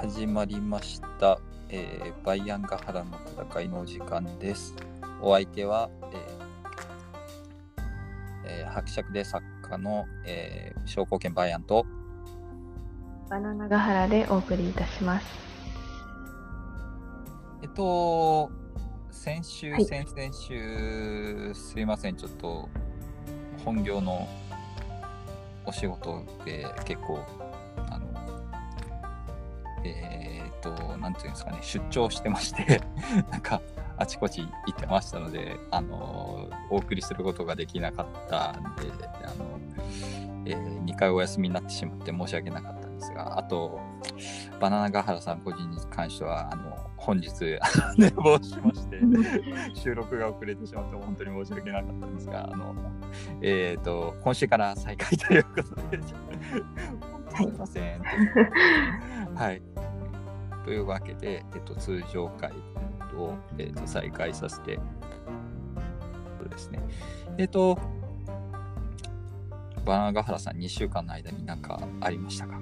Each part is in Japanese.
始まりました、えーバイアンガハラの戦いのお時間です。お相手は、えーえー伯爵で作家の、えー、商工研バイアンと、バナナガハラでお送りいたします。えっと、先週、はい先々週、すいません、ちょっと本業のお仕事で結構、えーっと、なんていうんですかね、出張してまして、なんか、あちこち行ってましたので、あの、お送りすることができなかったんで、あの、え2回お休みになってしまって申し訳なかったんですが、あと、バナナガハラさん個人に関しては、あの、本日、寝坊しまして、収録が遅れてしまって本当に申し訳なかったんですが、あの、えっ、と、今週から再開ということで、すいません。はい。というわけで、えっと、通常会を、えっと、再開させて、そうですね。えっと、バナナガハラさん、2週間の間に何かありましたか？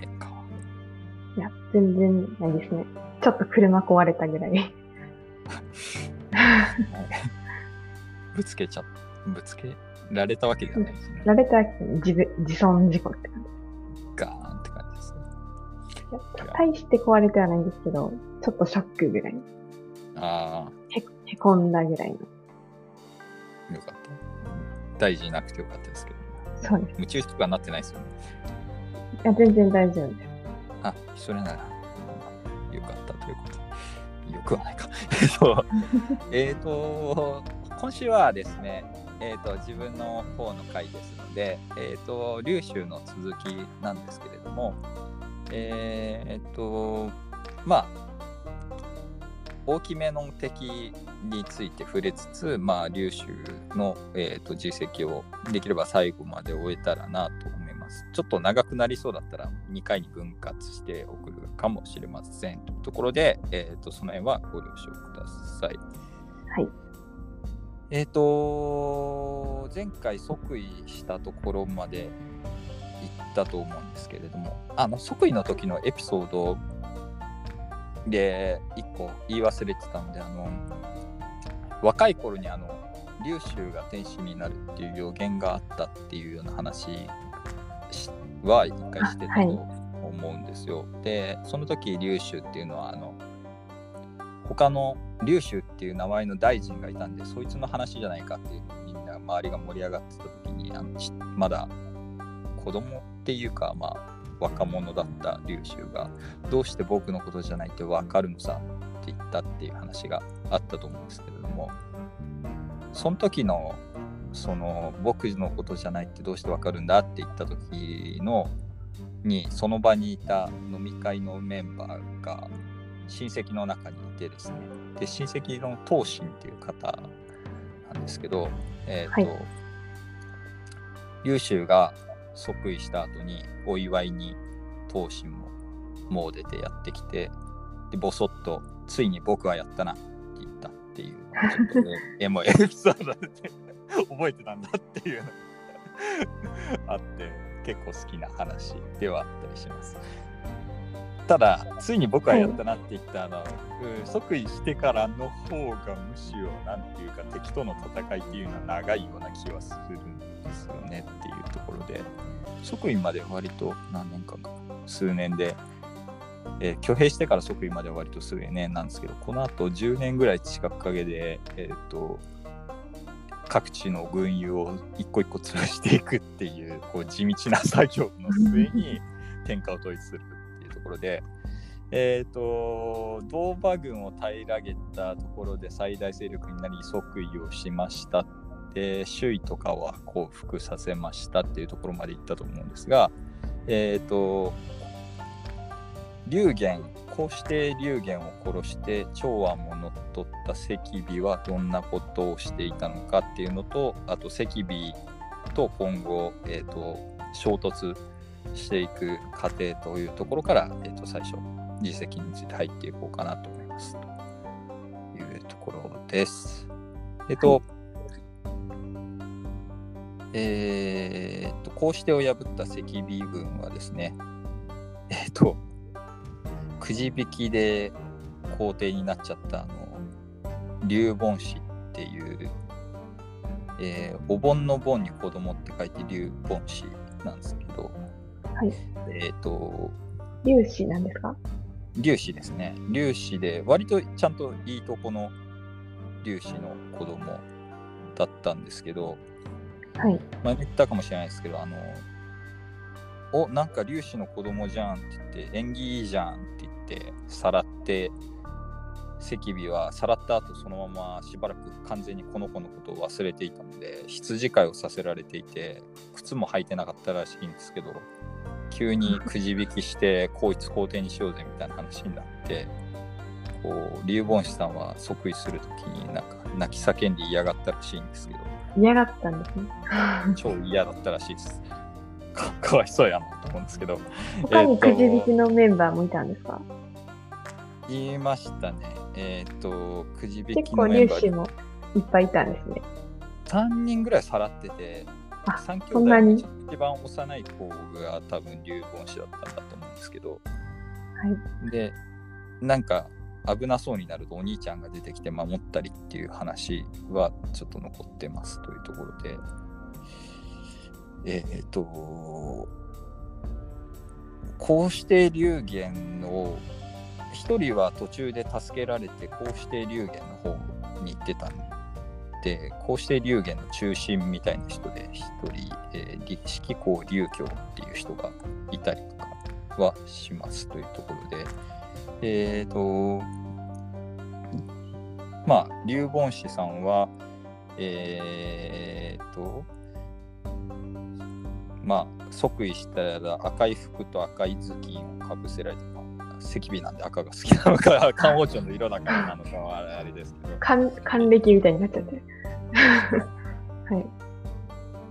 変化は。いや、全然ないですね。ちょっと車壊れたぐらい。ぶつけちゃぶつけられたわけじゃないですね。られた自分自損事故って感じ。大して壊れてはないんですけど、ちょっとショックぐらい。あへ、へこんだぐらいの。あ、よかった。大事になくてよかったですけど、そうです。夢中とかなってないですよね。いや、全然大丈夫です。あ、それなら、よかったということで。よくはないか。えっと、えっと、今週はですね、えっと、自分の方の回ですので、えっと、劉州の続きなんですけれども、えっと、まあ、大きめの敵について触れつつ、まあ、劉州の、えー、と実績をできれば最後まで終えたらなと思います。ちょっと長くなりそうだったら2回に分割して送るかもしれません。というところで、えー、とその辺はご了承ください。はい。えっ、と、前回即位したところまで行ったと思うんですけれども、あの即位の時のエピソードで1個言い忘れてたので、あの若い頃にあの劉州が天使になるっていう予言があったっていうような話しは一回してたと思うんですよ。で、その時劉州っていうのはあの他の劉州っていう名前の大臣がいたんでそいつの話じゃないかっていうみんな周りが盛り上がってた時にあのちまだ子供っていうかまあ若者だった劉州がどうして僕のことじゃないって分かるのさって言ったっていう話があったと思うんですけれどもその時のその僕のことじゃないってどうして分かるんだって言った時のにその場にいた飲み会のメンバーが親戚の中にいてですねで親戚の東進っていう方なんですけどえっ、と、はい。劉州が即位した後にお祝いに東進ももう出てやってきてでボソッと「ついに僕はやったな」って言ったっていうちょっとね エモいエピソードで覚えてたんだっていうのがあって結構好きな話ではあったりします。ただついに僕はやったなって言ったあの、うん即位してからの方がむしろなんていうか敵との戦いっていうのは長いような気はするんですよねっていうところで即位まで割と何年間か数年で、えー挙兵してから即位までは割と数年なんですけどこの後10年ぐらい近く陰でえっ、と各地の軍友を一個一個潰していくっていうこう地道な作業の末に天下を統一するころで、えっ、と、銅馬軍を平らげたところで最大勢力になり即位をしました。で、周囲とかは降伏させましたっていうところまで行ったと思うんですが、えっ、と、龍玄、こうして龍玄を殺して長安も乗っ取った赤尾はどんなことをしていたのかっていうのと、あと赤尾と今後、えー、と衝突していく過程というところから、えー、と最初実績について入っていこうかなと思いますというところです。えっ、と、えー、とこうしてを破った赤尾軍はですねえっ、とくじ引きで皇帝になっちゃったあの龍盆子っていう、えーお盆の盆に子供って書いて龍盆子なんですけど、はい。えっ、と、粒子なんですか？粒子ですね。粒子で、割とちゃんといいとこの粒子の子供だったんですけど、はい。前も言ったかもしれないですけど、あの、お、なんか粒子の子供じゃんって言って、縁起いいじゃんって言って、さらって、赤尾はさらった後そのまましばらく完全にこの子のことを忘れていたので羊飼いをさせられていて靴も履いてなかったらしいんですけど急にくじ引きしてこいつ皇帝にしようぜみたいな話になってこう龍盆子さんは即位する時になんか泣き叫んで嫌がったらしいんですけど。嫌がったんですね。超嫌だったらしいです。かかわいそうやなと思うんですけど。他にくじ引えーきのメンバーもいたんですか、言いましたね。えっ、とくじ引結構きのメンバー粒子もいっぱいいたんですね。3人ぐらいさらっててあ3兄弟の一番幼い子が多分龍盆子だったんだと思うんですけど。はい。でなんか危なそうになるとお兄ちゃんが出てきて守ったりっていう話はちょっと残ってますというところで。えっ、とこうして龍玄を一人は途中で助けられてこうして龍玄の方に行ってたんでこうして龍玄の中心みたいな人で一人、えー、式公龍教っていう人がいたりとかはしますというところで。えっ、とまあ龍盆子さんはえっ、とまあ即位したら赤い服と赤い頭巾をかぶせられて、赤尾なんで赤が好きなのか漢王朝の色だからなのかはあれですけど還還暦みたいになっちゃってる。はい。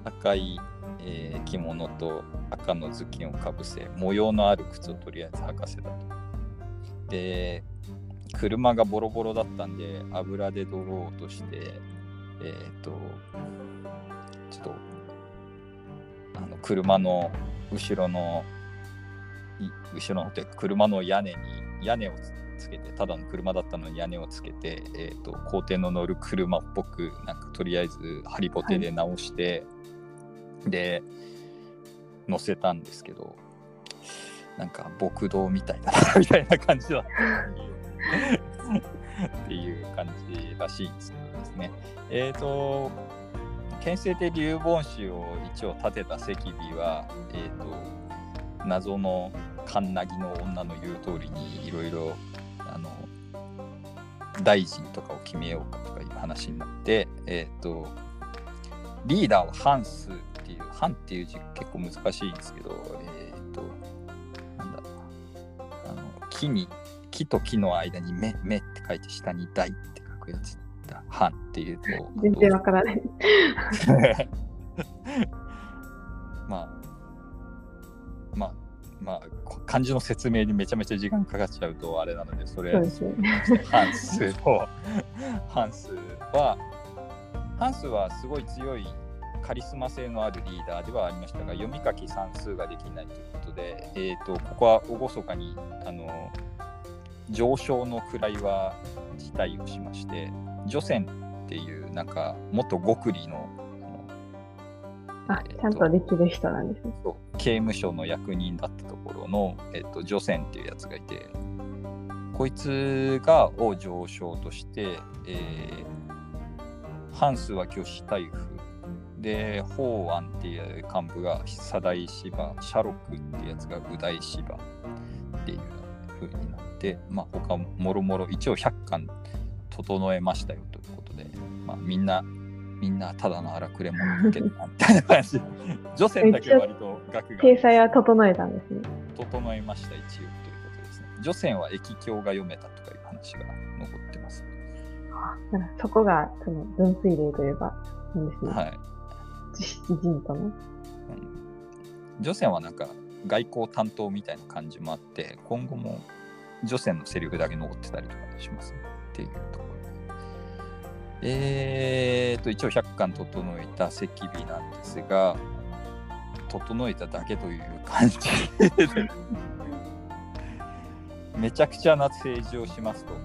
赤い、えー着物と赤の頭巾をかぶせ模様のある靴をとりあえず履かせたと。で車がボロボロだったんで油で泥を落としてえっ、とちょっとあの車の後ろの後ろのというか車の屋根に屋根をつつけてただの車だったのに屋根をつけて、えー、と皇帝の乗る車っぽくなんかとりあえずハリボテで直して、で乗せたんですけどなんか牧道みたいだなみたいな感じだった。っていう感じらしいんですけどですね。えっ、と県政で龍盆子を一応立てた赤尾は、えー、と謎のカンナギの女の言う通りにいろいろあの大臣とかを決めようかとかいう話になって、えっ、とリーダーはハンスっていうハンっていう字結構難しいんですけどえっ、となんだろうなあの木に木と木の間に目目って書いて下に大って書くやつだハンっていうと全然わからない。まあまあまあこ漢字の説明にめちゃめちゃ時間かかっちゃうとあれなのでそれそうですね。ハンスを ハンスはハンスはすごい強いカリスマ性のあるリーダーではありましたが読み書き算数ができないということで、えー、とここは厳かにあの上昇の位は辞退をしまして除染っていうなんか元極利のあちゃんとできる人なんですね。そう刑務所の役人だったところの、えっと、除染っていうやつがいてこいつがを上昇として、えーハンスは巨子大夫で法安っていう幹部が左大芝シャロクっていうやつが右大芝っていう風になってまあ他ももろもろ一応100巻整えましたよということで、まあ、みんなみんなただの荒くれ者だけどなみたいな感じ。女性だけ割と額が掲載は整えたんですね。整えました一応ということですね。女性は液経が読めたとかいう話が残ってます。そこがその分水嶺といえば、なんですね。はい、知識人との。うん、女性はなんか外交担当みたいな感じもあって今後も女性のセリフだけ残ってたりとかしますね。っていうとこえーと一応100巻整えた赤尾なんですが整えただけという感じで めちゃくちゃな政治をしますと、赤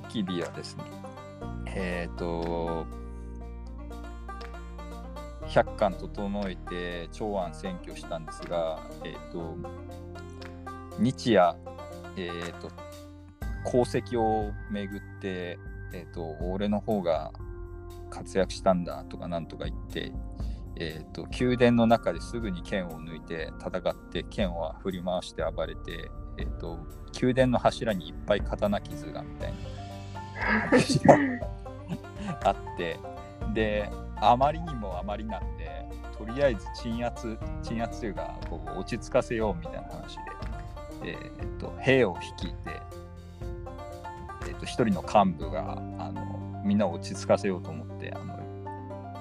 尾。赤尾はですね、えっ、と、百官整えて長安選挙したんですが、えっ、と、日夜、えっ、と、功績をめぐって、えっ、と、俺の方が活躍したんだとかなんとか言って、えー、と宮殿の中ですぐに剣を抜いて戦って剣を振り回して暴れて、えー、と宮殿の柱にいっぱい刀傷がみたいな。あってであまりにもあまりなんでとりあえず鎮圧鎮圧というかこう落ち着かせようみたいな話で、えー、と兵を率いて、えー、と一人の幹部があのみんなを落ち着かせようと思ってあの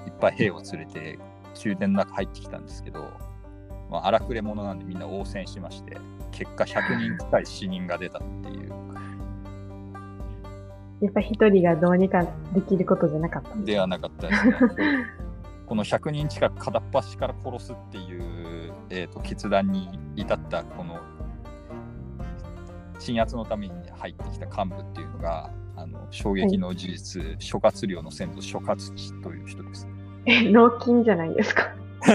いっぱい兵を連れて宮殿の中入ってきたんですけど、まあ、荒くれ者なんでみんな応戦しまして結果100人近い死人が出たっていう。やっぱ一人がどうにかできることじゃなかったではなかったですね。この100人近く片っ端から殺すっていう、えー、と決断に至ったこの鎮圧のために入ってきた幹部っていうのがあの衝撃の事実、諸葛亮の先祖諸葛地という人ですえ、脳筋じゃないですか？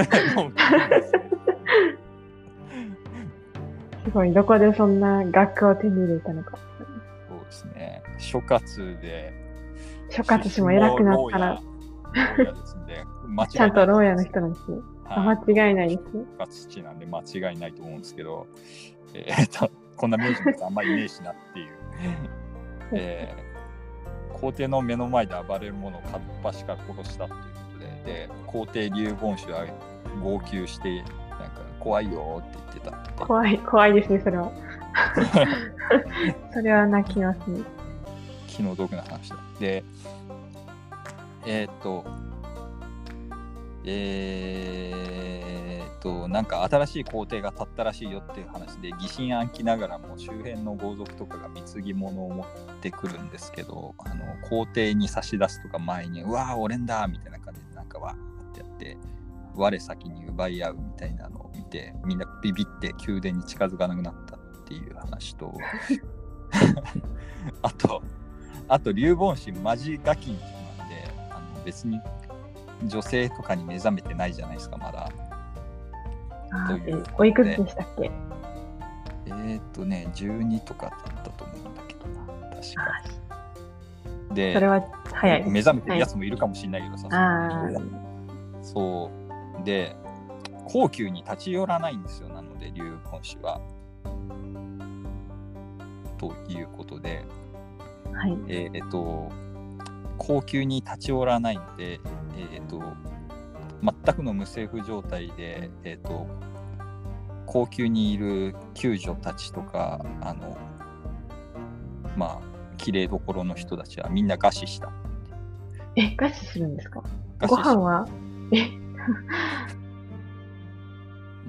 すごい、どこでそんな学を手に入れたのか。そうですね。諸葛で。諸葛氏も偉くなったら、ちゃんと牢屋の人人なんですね。あ間違いないです。諸葛地なんで間違いないと思うんですけど、えー、とこんな名字の人あんまりいねえしなっていう。えー皇帝の目の前で暴れる者を片っ端から殺したということで、で皇帝劉言氏は号泣して、なんか怖いよって言ってたって。怖い、怖いですね、それは。それは泣きますね。気の毒な話だ。で、えーっと、えーっと、なんか新しい皇帝が立ったらしいよっていう話で、疑心暗鬼ながらも周辺の豪族とかが貢ぎ物を持ってくるんですけど、あの皇帝に差し出すとか前に、うわー、俺んだみたいな感じで、なんかわーってやって、我先に奪い合うみたいなのを見て、みんなビビって宮殿に近づかなくなったっていう話と、あと、あと、劉凡氏、マジガキンなんで、あの別に女性とかに目覚めてないじゃないですか、まだ。というえおいくつでしたっけ？えーっとね、12とかだったと思うんだけどな、確か。で、それは早いです。目覚めてるやつもいるかもしれないけどさ、ああ、そう。で、皇宮に立ち寄らないんですよ、なので、劉凡氏は。ということで、はい。えーっと、高級に立ち寄らないので、えーっと、全くの無政府状態で、えーっと、高級にいる救助たちとか、あの、まあ、綺麗どころの人たちはみんな餓死した。え、餓死するんですか？ご飯は？え、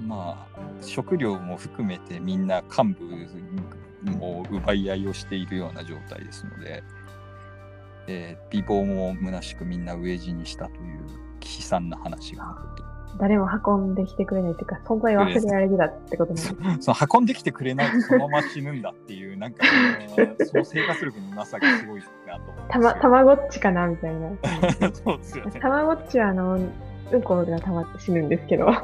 まあ、食料も含めてみんな幹部も奪い合いをしているような状態ですので、えー美貌も虚しくみんな飢え死にしたという悲惨な話が残っている誰も運んできてくれないというか、存在を忘れられてたってことね。その運んできてくれないとそのまま死ぬんだっていう、なんかそのその生活力のなさがすごいなとたよま、たまごっちかなみたいな。そうですよね。たまごっちはあの、うんこが溜まって死ぬんですけど、うん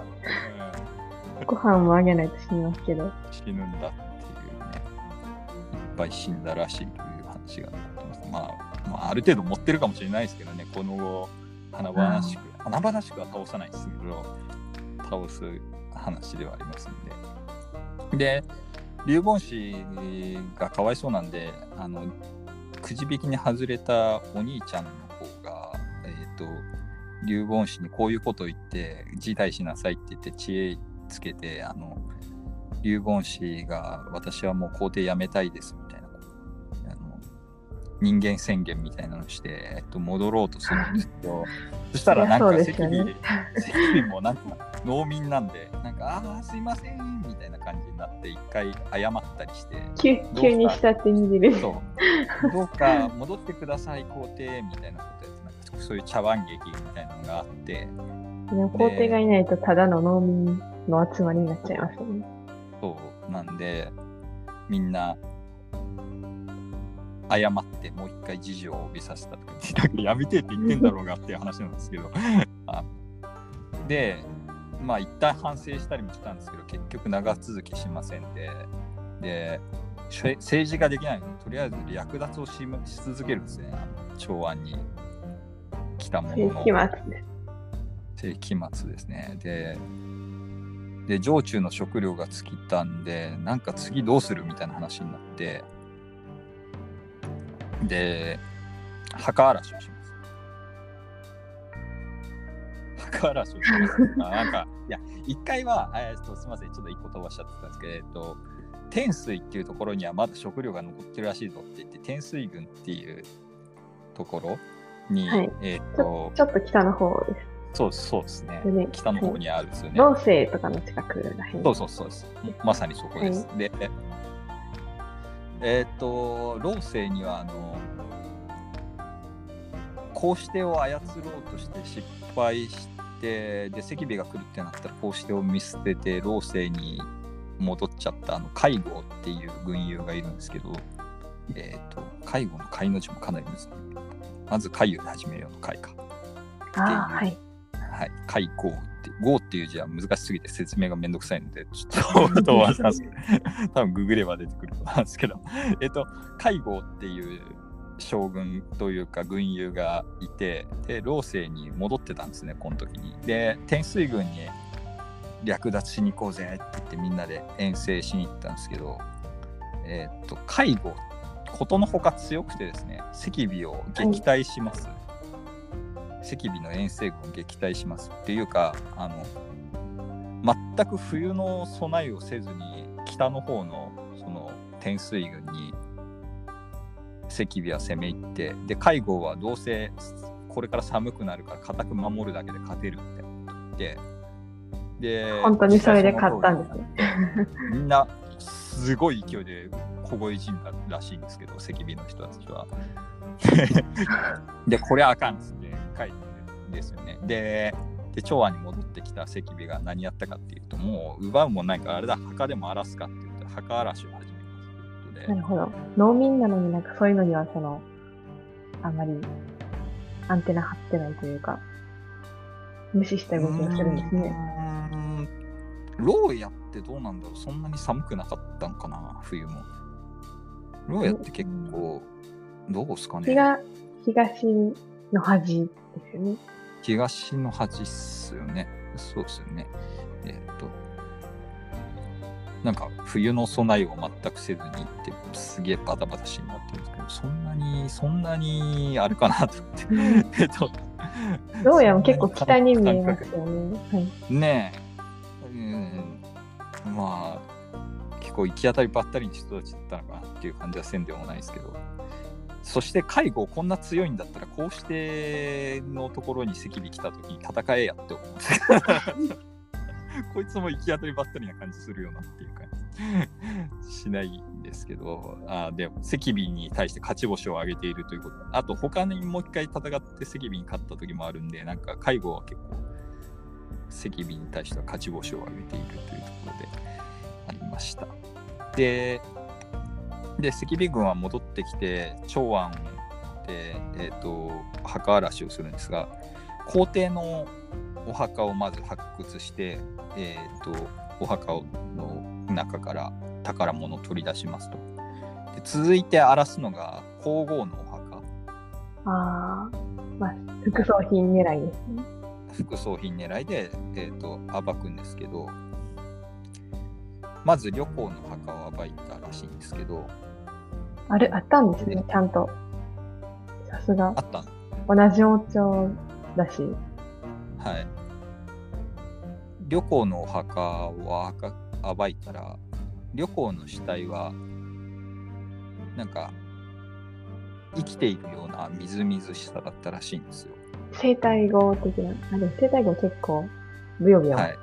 ご飯もあげないと死にますけど。死ぬんだっていうね、いっぱい死んだらしいという話が残ってます。まあ、まあ、ある程度持ってるかもしれないですけどね、この後、華々しく、華々しくは倒さないですけど、倒す話ではありますんで。で、劉凡氏がかわいそうなんで、あの、くじ引きに外れたお兄ちゃんの方が、えっ、と、劉凡氏にこういうことを言って、辞退しなさいって言って知恵つけて、あの、劉凡氏が私はもう皇帝辞めたいです人間宣言みたいなのをして、えっと、戻ろうとするんですけど、そしたらなんかいやそう関尾、ですよねもなんか農民なんで、なんか、ああ、すいませんみたいな感じになって、一回謝ったりして、急急に下手にじる。そう。どうか戻ってください、皇帝みたいなことやって、なんかそういう茶碗劇みたいなのがあって、でも皇帝がいないとただの農民の集まりになっちゃいますよね。そう。なんでみんな謝ってもう一回事情を帯びさせたとかやめてって言ってんだろうがっていう話なんですけど。あでまあ一旦反省したりもしたんですけど結局長続きしませんで。でせ政治ができないのでとりあえず略奪をしし続けるんですね。長安に来たもの。の世紀末です。世紀末ですね。で、で、常駐の食料が尽きたんで、なんか次どうするみたいな話になって、で、墓荒らしをします。墓荒らしをします。あなんか、いや、一回は、えーっとすみません、ちょっと一個飛ばしちゃってたんですけど、えーっと、天水っていうところにはまだ食料が残ってるらしいぞって言って、天水郡っていうところに、はいえーっと、ちょっと北の方です。そうそうですねでね。北の方にあるんですよね。老星とかの近くらへん。そうそうそうです。まさにそこです。で、えーと、老星には、あの、こうしてを操ろうとして失敗して、で、赤尾が来るってなったら、こうしてを見捨てて、老星に戻っちゃった、あの、介護っていう軍友がいるんですけど、えーっと、介護の介の字もかなり難しい。まず、介護で始めようの介か。ああ、はい。はい、介護って、語っていう字は難しすぎて説明がめんどくさいので、ちょっと飛ばします。多分ググれば出てくると思うんですけど、えっと、介護っていう将軍というか軍友がいて、で、老星に戻ってたんですね、この時に。で、天水軍に略奪しに行こうぜって言ってみんなで遠征しに行ったんですけど、えっと、介護、ことのほか強くてですね、赤尾を撃退します。赤尾の遠征軍を撃退しますっていうかあの全く冬の備えをせずに北の方のその天水軍に赤尾は攻め入ってで海郷はどうせこれから寒くなるから固く守るだけで勝てるって言ってで本当にそれで買ったんですね。みんなすごい勢いで凍え死んだらしいんですけど赤尾の人たちは。でこれあかんっつって帰ってるんですよね。でで長安に戻ってきた赤尾が何やったかっていうともう奪うもんないからあれだ墓でも荒らすかって言って墓荒らしを始めますということでなるほど。農民なのになんかそういうのにはその、あんまりアンテナ張ってないというか、無視した動きをするんですね。うーん牢屋ってどうなんだろうそんなに寒くなかったんかな冬も。牢屋って結構どうですかね東、東の端ですよね。東の端っすよね。そうですよね。えーっと、なんか冬の備えを全くせずに行って、すげえバタバタしになってるんですけど、そんなに、そんなにあるかなと思って。えっと、どうやも結構北に見えますよね。はい。ねえ、うん、まあ、結構行き当たりばったりの人たちだったのかなっていう感じはせんでもないですけど、そして介護こんな強いんだったら、こうしてのところに赤尾来た時に戦えやって思う こいつも行き当たりばったりな感じするよなっていう感じしないんですけど、あでも赤尾に対して勝ち星を挙げているということ。あと他にもう一回戦って赤尾に勝った時もあるんで、なんか介護は結構赤尾に対しては勝ち星を挙げているというところでありました。で、で赤尾軍は戻ってきて、長安で、えー、と墓荒らしをするんですが、皇帝のお墓をまず発掘して、えー、とお墓の中から宝物を取り出しますと。で続いて荒らすのが皇后のお墓。ああ、まあ、副葬品狙いですね。副葬品狙いで、えー、と暴くんですけどまず旅行の墓を暴いたらしいんですけどある、あったんですね、ちゃんと。さすがあ。ったの同じ王朝だし。はい旅行のお墓を暴暴いたら旅行の死体はなんか生きているようなみずみずしさだったらしいんですよ生体号的な。あ、でも生体号結構、ブヨブヨ。はい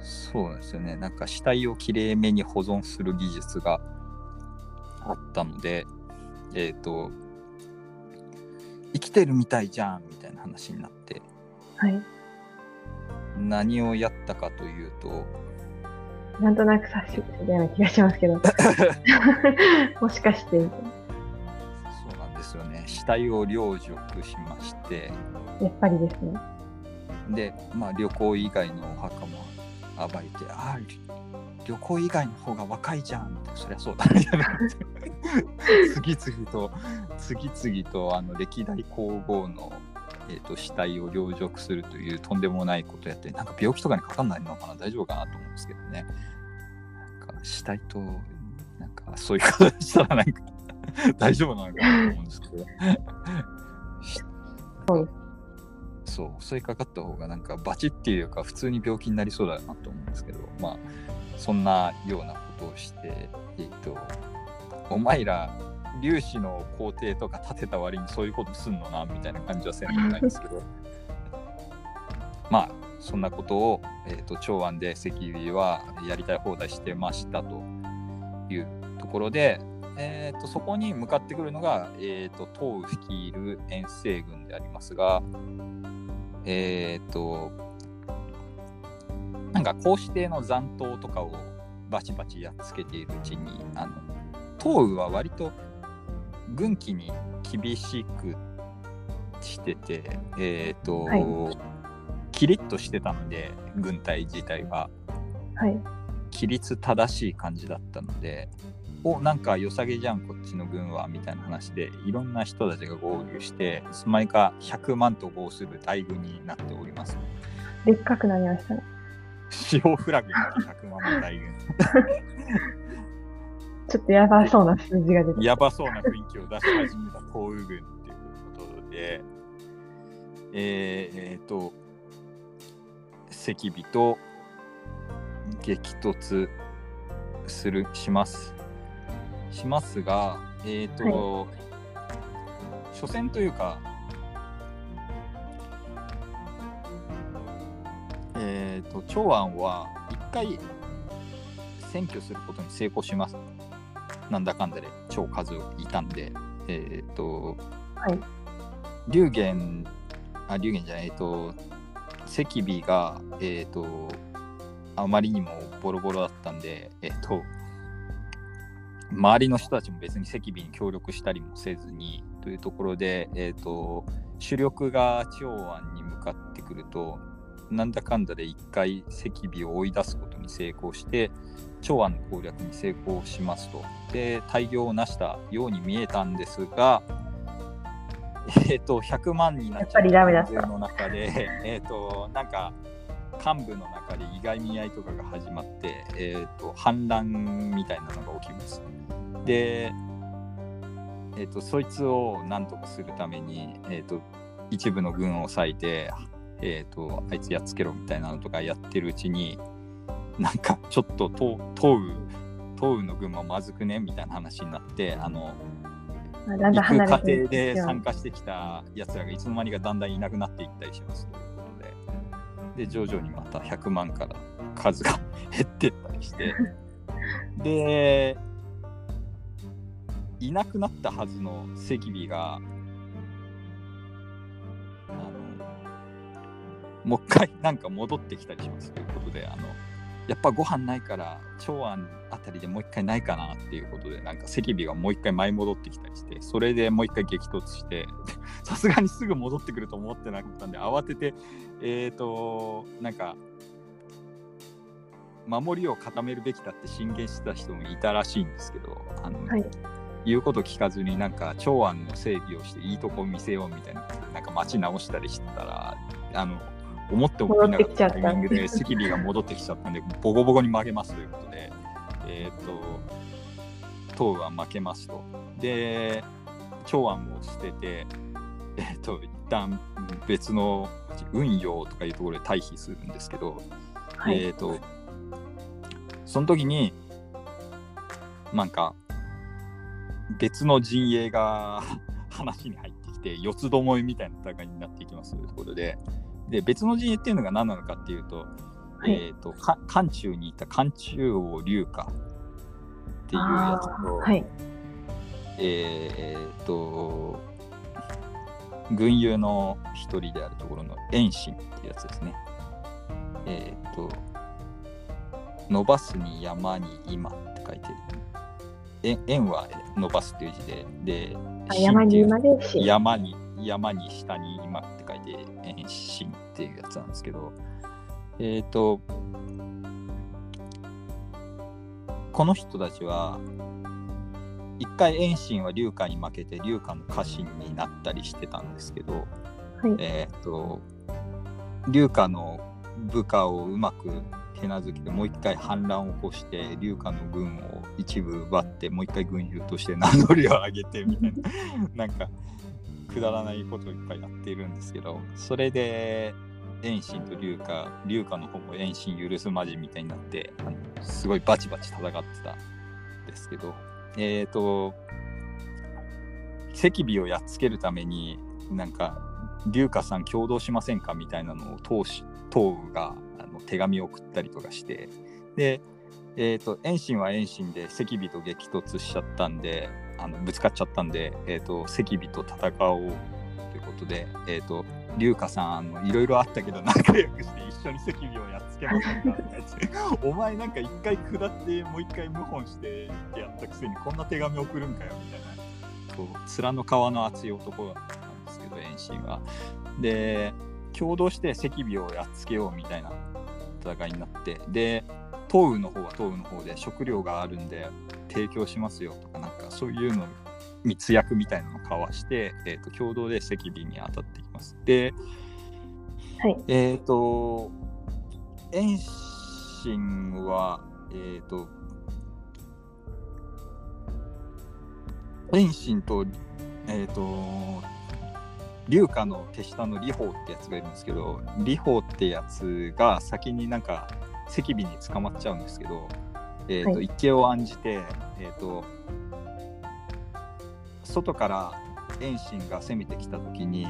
そうですよね。なんか死体をきれいめに保存する技術があったので、えっ、と、生きてるみたいじゃんみたいな話になって、はい。何をやったかというと、なんとなく察したような気がしますけど。もしかして、そうなんですよね。死体を領辱しまして、やっぱりですね。で、まあ、旅行以外のお墓も暴いて、ああ、り旅行以外の方が若いじゃんって、そりゃそうだみたいな。次々と、次々とあの歴代皇后の、えー、と死体を領辱するというとんでもないことやって、なんか病気とかにかかんないのかな、大丈夫かなと思うんですけどね。なんか死体と、なんかそういうことしたら、なんか大丈夫なのかなと思うんですけど。そう襲いかかった方がなんかバチっていうか普通に病気になりそうだなと思うんですけどまあそんなようなことをしてえっとお前ら粒子の皇帝とか建てた割にそういうことすんのなみたいな感じはせんでもないんですけど。まあそんなことを、えー、と長安で関尾はやりたい放題してましたというところで、えー、とそこに向かってくるのが、えー、と東右率いる遠征軍でありますがえっ、となんか皇子帝の残党とかをバチバチやっつけているうちにあの東右は割と軍紀に厳しくしててえっ、と、はいキリッとしてたんで軍隊自体ははい。規律正しい感じだったのでおなんか良さげじゃんこっちの軍はみたいな話でいろんな人たちが合流していつの間にか100万と合する大軍になっております。でっかくなりましたね。使用フラグに100万の大軍 ちょっとやばそうな数字が出てやばそうな雰囲気を出し始めた東右軍っていうことでえー、えーと赤尾と激突するしますしますがえっ、と、初戦というかえっ、と長安は一回占拠することに成功しますなんだかんだで超数いたんでえっ、とはい。龍玄あ龍玄じゃないえっ、と赤尾がえっ、とあまりにもボロボロだったんでえっ、と周りの人たちも別に赤尾に協力したりもせずにというところで、えー、と主力が長安に向かってくるとなんだかんだで一回赤尾を追い出すことに成功して長安の攻略に成功しますと。で大業を成したように見えたんですがえっ、と100万になっちゃやっの中でえっとなんか幹部の中で意外見合いとかが始まって、えー、と反乱みたいなのが起きます。で、えー、とそいつを何とかするために、えー、と一部の軍を割いて、えー、とあいつやっつけろみたいなのとかやってるうちになんかちょっと東東右東右の軍はまずくねみたいな話になってあの行く過程で参加してきたやつらがいつの間にかだんだんいなくなっていったりしますで、で、徐々にまた100万から数が減ってったりして、で、いなくなったはずの赤尾が、あの、もう一回なんか戻ってきたりしますということで、あの、やっぱご飯ないから長安あたりでもう一回ないかなっていうことでなんか赤尾がもう一回舞い戻ってきたりしてそれでもう一回激突して さすがにすぐ戻ってくると思ってなかったんで慌ててえっ、となんか守りを固めるべきだって進言してた人もいたらしいんですけどあの、はい。言うこと聞かずになんか長安の正義をしていいとこ見せようみたいななんか街直したりしてたらあの思ってもみなかったタイミングで赤尾が戻ってきちゃったんでボコボコに負けますということでえっ、と唐は負けますとで長安を捨ててえっ、と一旦別の運用とかいうところで退避するんですけど、はい。えっ、と、その時に、なんか、別の陣営が 話に入ってきて、四つどもえみたいな戦いになっていきますというところで、で、別の陣営っていうのが何なのかっていうと、はいえっ、と、か漢中にいた漢中王龍華っていうやつあと、ーはい。えーっと、軍友の一人であるところの遠心っていうやつですね。えーっと、伸ばすに山に今って書いてる。え円は伸ばすっていう字で、で、あ山に今でし。山に山に下に今って書いて遠心っていうやつなんですけどえっ、とこの人たちは一回遠心は龍華に負けて龍華の家臣になったりしてたんですけど、はい。えっ、と龍華の部下をうまく手なずきでもう一回反乱を起こして龍華の軍を一部奪ってもう一回軍友として名乗りを上げてみたいな なんかくだらないことをいっぱいやっているんですけどそれで遠心と龍華龍華の方も遠心許すまじみたいになってあのすごいバチバチ戦ってたんですけどえっ、と赤尾をやっつけるためになんか龍華さん共同しませんかみたいなのを当主東雨があの手紙を送ったりとかしてでえー、と遠心は遠心で赤尾と激突しちゃったんであのぶつかっちゃったんで、えー、と赤尾と戦おうということで、えー、と龍華さんあのいろいろあったけど仲良くして一緒に赤尾をやっつけませんかお前なんか一回下ってもう一回謀反してってやったくせにこんな手紙送るんかよみたいな。こう面の皮の厚い男だったんですけど遠心は。で共同して赤尾をやっつけようみたいな戦いになって。で東雨の方は東雨の方で食料があるんで提供しますよとかなんかそういうの密約みたいなのを交わして、えー、と共同で赤尾に当たっていきます。で、はい。えっ、と遠心はえっ、と遠心とえっ、と龍華の手下の李鵬ってやつがいるんですけど李鵬ってやつが先になんか赤尾に捕まっちゃうんですけど、えーとはい池を案じて、えー、と外から遠心が攻めてきた時に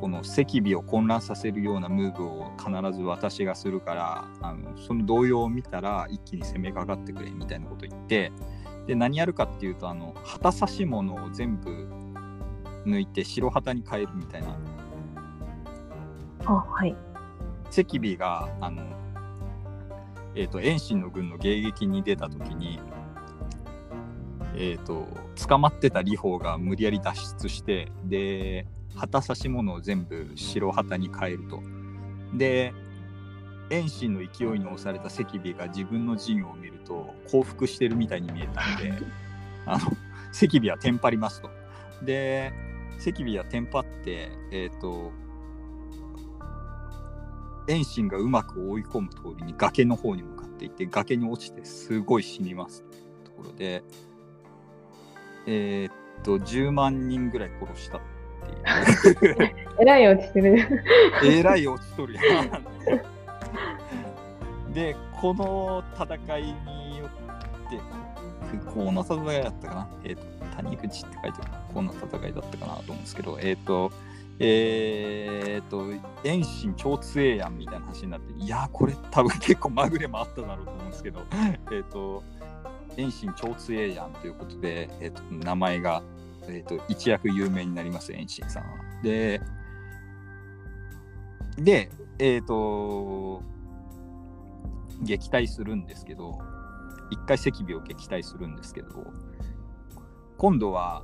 この赤尾を混乱させるようなムーブを必ず私がするからあのその動揺を見たら一気に攻めかかってくれみたいなこと言ってで何やるかっていうとあの旗差し物を全部抜いて白旗に変えるみたいなあ、はい。赤尾があの、えー、と遠心の軍の迎撃に出た時に、えー、と捕まってた李鵬が無理やり脱出してで旗差し物を全部白旗に変えると。で遠心の勢いに押された赤尾が自分の陣を見ると降伏してるみたいに見えたんで あの赤尾はテンパりますと。で赤尾はテンパってえっ、と遠心がうまく追い込む通りに崖の方に向かっていって崖に落ちてすごい死にますところでえーっと10万人ぐらい殺したっていう えらい落ちてる。えらい落ちとるやん。でこの戦いによってこんな戦いだったかなえーっと谷口って書いてあるこんな戦いだったかなと思うんですけどえーっとえーっと遠心超強えやんみたいな話になっていやこれ多分結構まぐれもあっただろうと思うんですけど えっと遠心超強えやんということで、えっと名前が、えっと一躍有名になります遠心さんは。ででえっ、と撃退するんですけど一回赤尾を撃退するんですけど今度は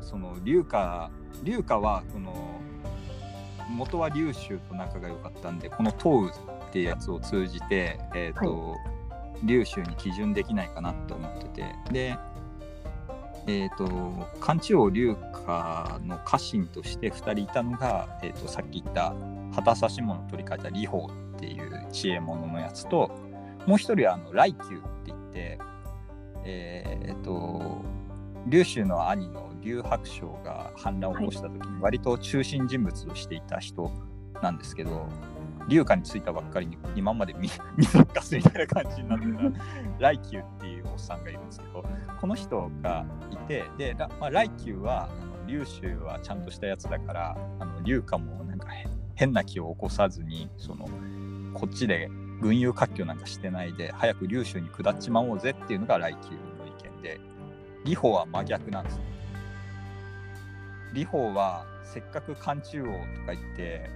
その龍華龍華はその元は龍州と仲が良かったんでこの東雨ってやつを通じて、えーと龍州に基準できないかなと思っててでえー、と漢中王龍華の家臣として2人いたのが、えー、とさっき言った旗差し物を取り替えた李鵬っていう知恵者のやつともう一人はあの来久って言ってえっ、と龍州の兄の龍白章が反乱を起こした時に割と中心人物としていた人なんですけど龍華についたばっかりに今まで見 見そっかすみたいな感じになってた 来久っていうおっさんがいるんですけどこの人がいてで、らまあ、来久はあの龍州はちゃんとしたやつだからあの龍華もなんかへ変な気を起こさずにそのこっちで軍友割拠なんかしてないで早く龍州に下っちまおうぜっていうのが来久の意見で李鵬は真逆なんですね。李鵬はせっかく漢中王とか言って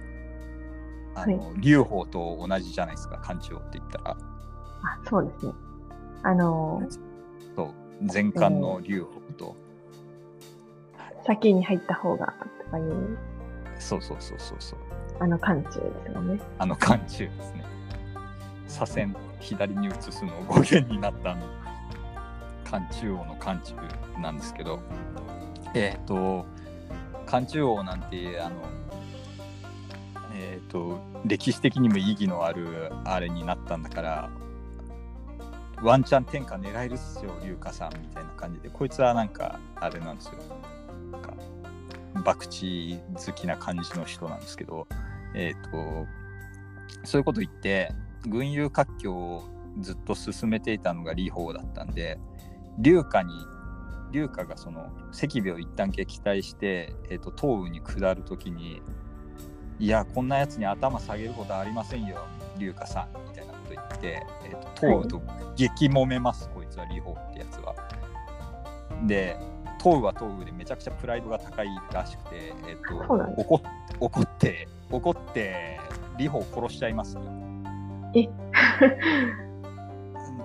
あの、劉邦と同じじゃないですか漢中王って言ったら。あ、そうですね。あのーそう、前漢の劉北と、先に入った方がとかいう、そうそうそうそうそう、あの漢中ですもんね。あの漢中ですね。左遷左に移すの語源になったあの漢中王の漢中なんですけど、えっ、と、漢中王なんて、あの、えっ、と、歴史的にも意義のあるあれになったんだから、ワンチャン天下狙えるっすよ、龍華さんみたいな感じで、こいつはなんか、あれなんですよ。なんか、博打好きな感じの人なんですけど、えっ、と、そういうこと言って、軍友割拠をずっと進めていたのが李鵬だったんで、龍華に、龍華がその赤尾を一旦撃退して、えっ、と、東雨に下るときに、いや、こんなやつに頭下げることありませんよ、龍華さん、みたいなこと言って、えっ、と、東雨と激揉めます、こいつは李鵬ってやつは。で、東雨は東雨でめちゃくちゃプライドが高いらしくて、えっ、そうなんです。と怒っ怒って怒って李鵬を殺しちゃいますえ。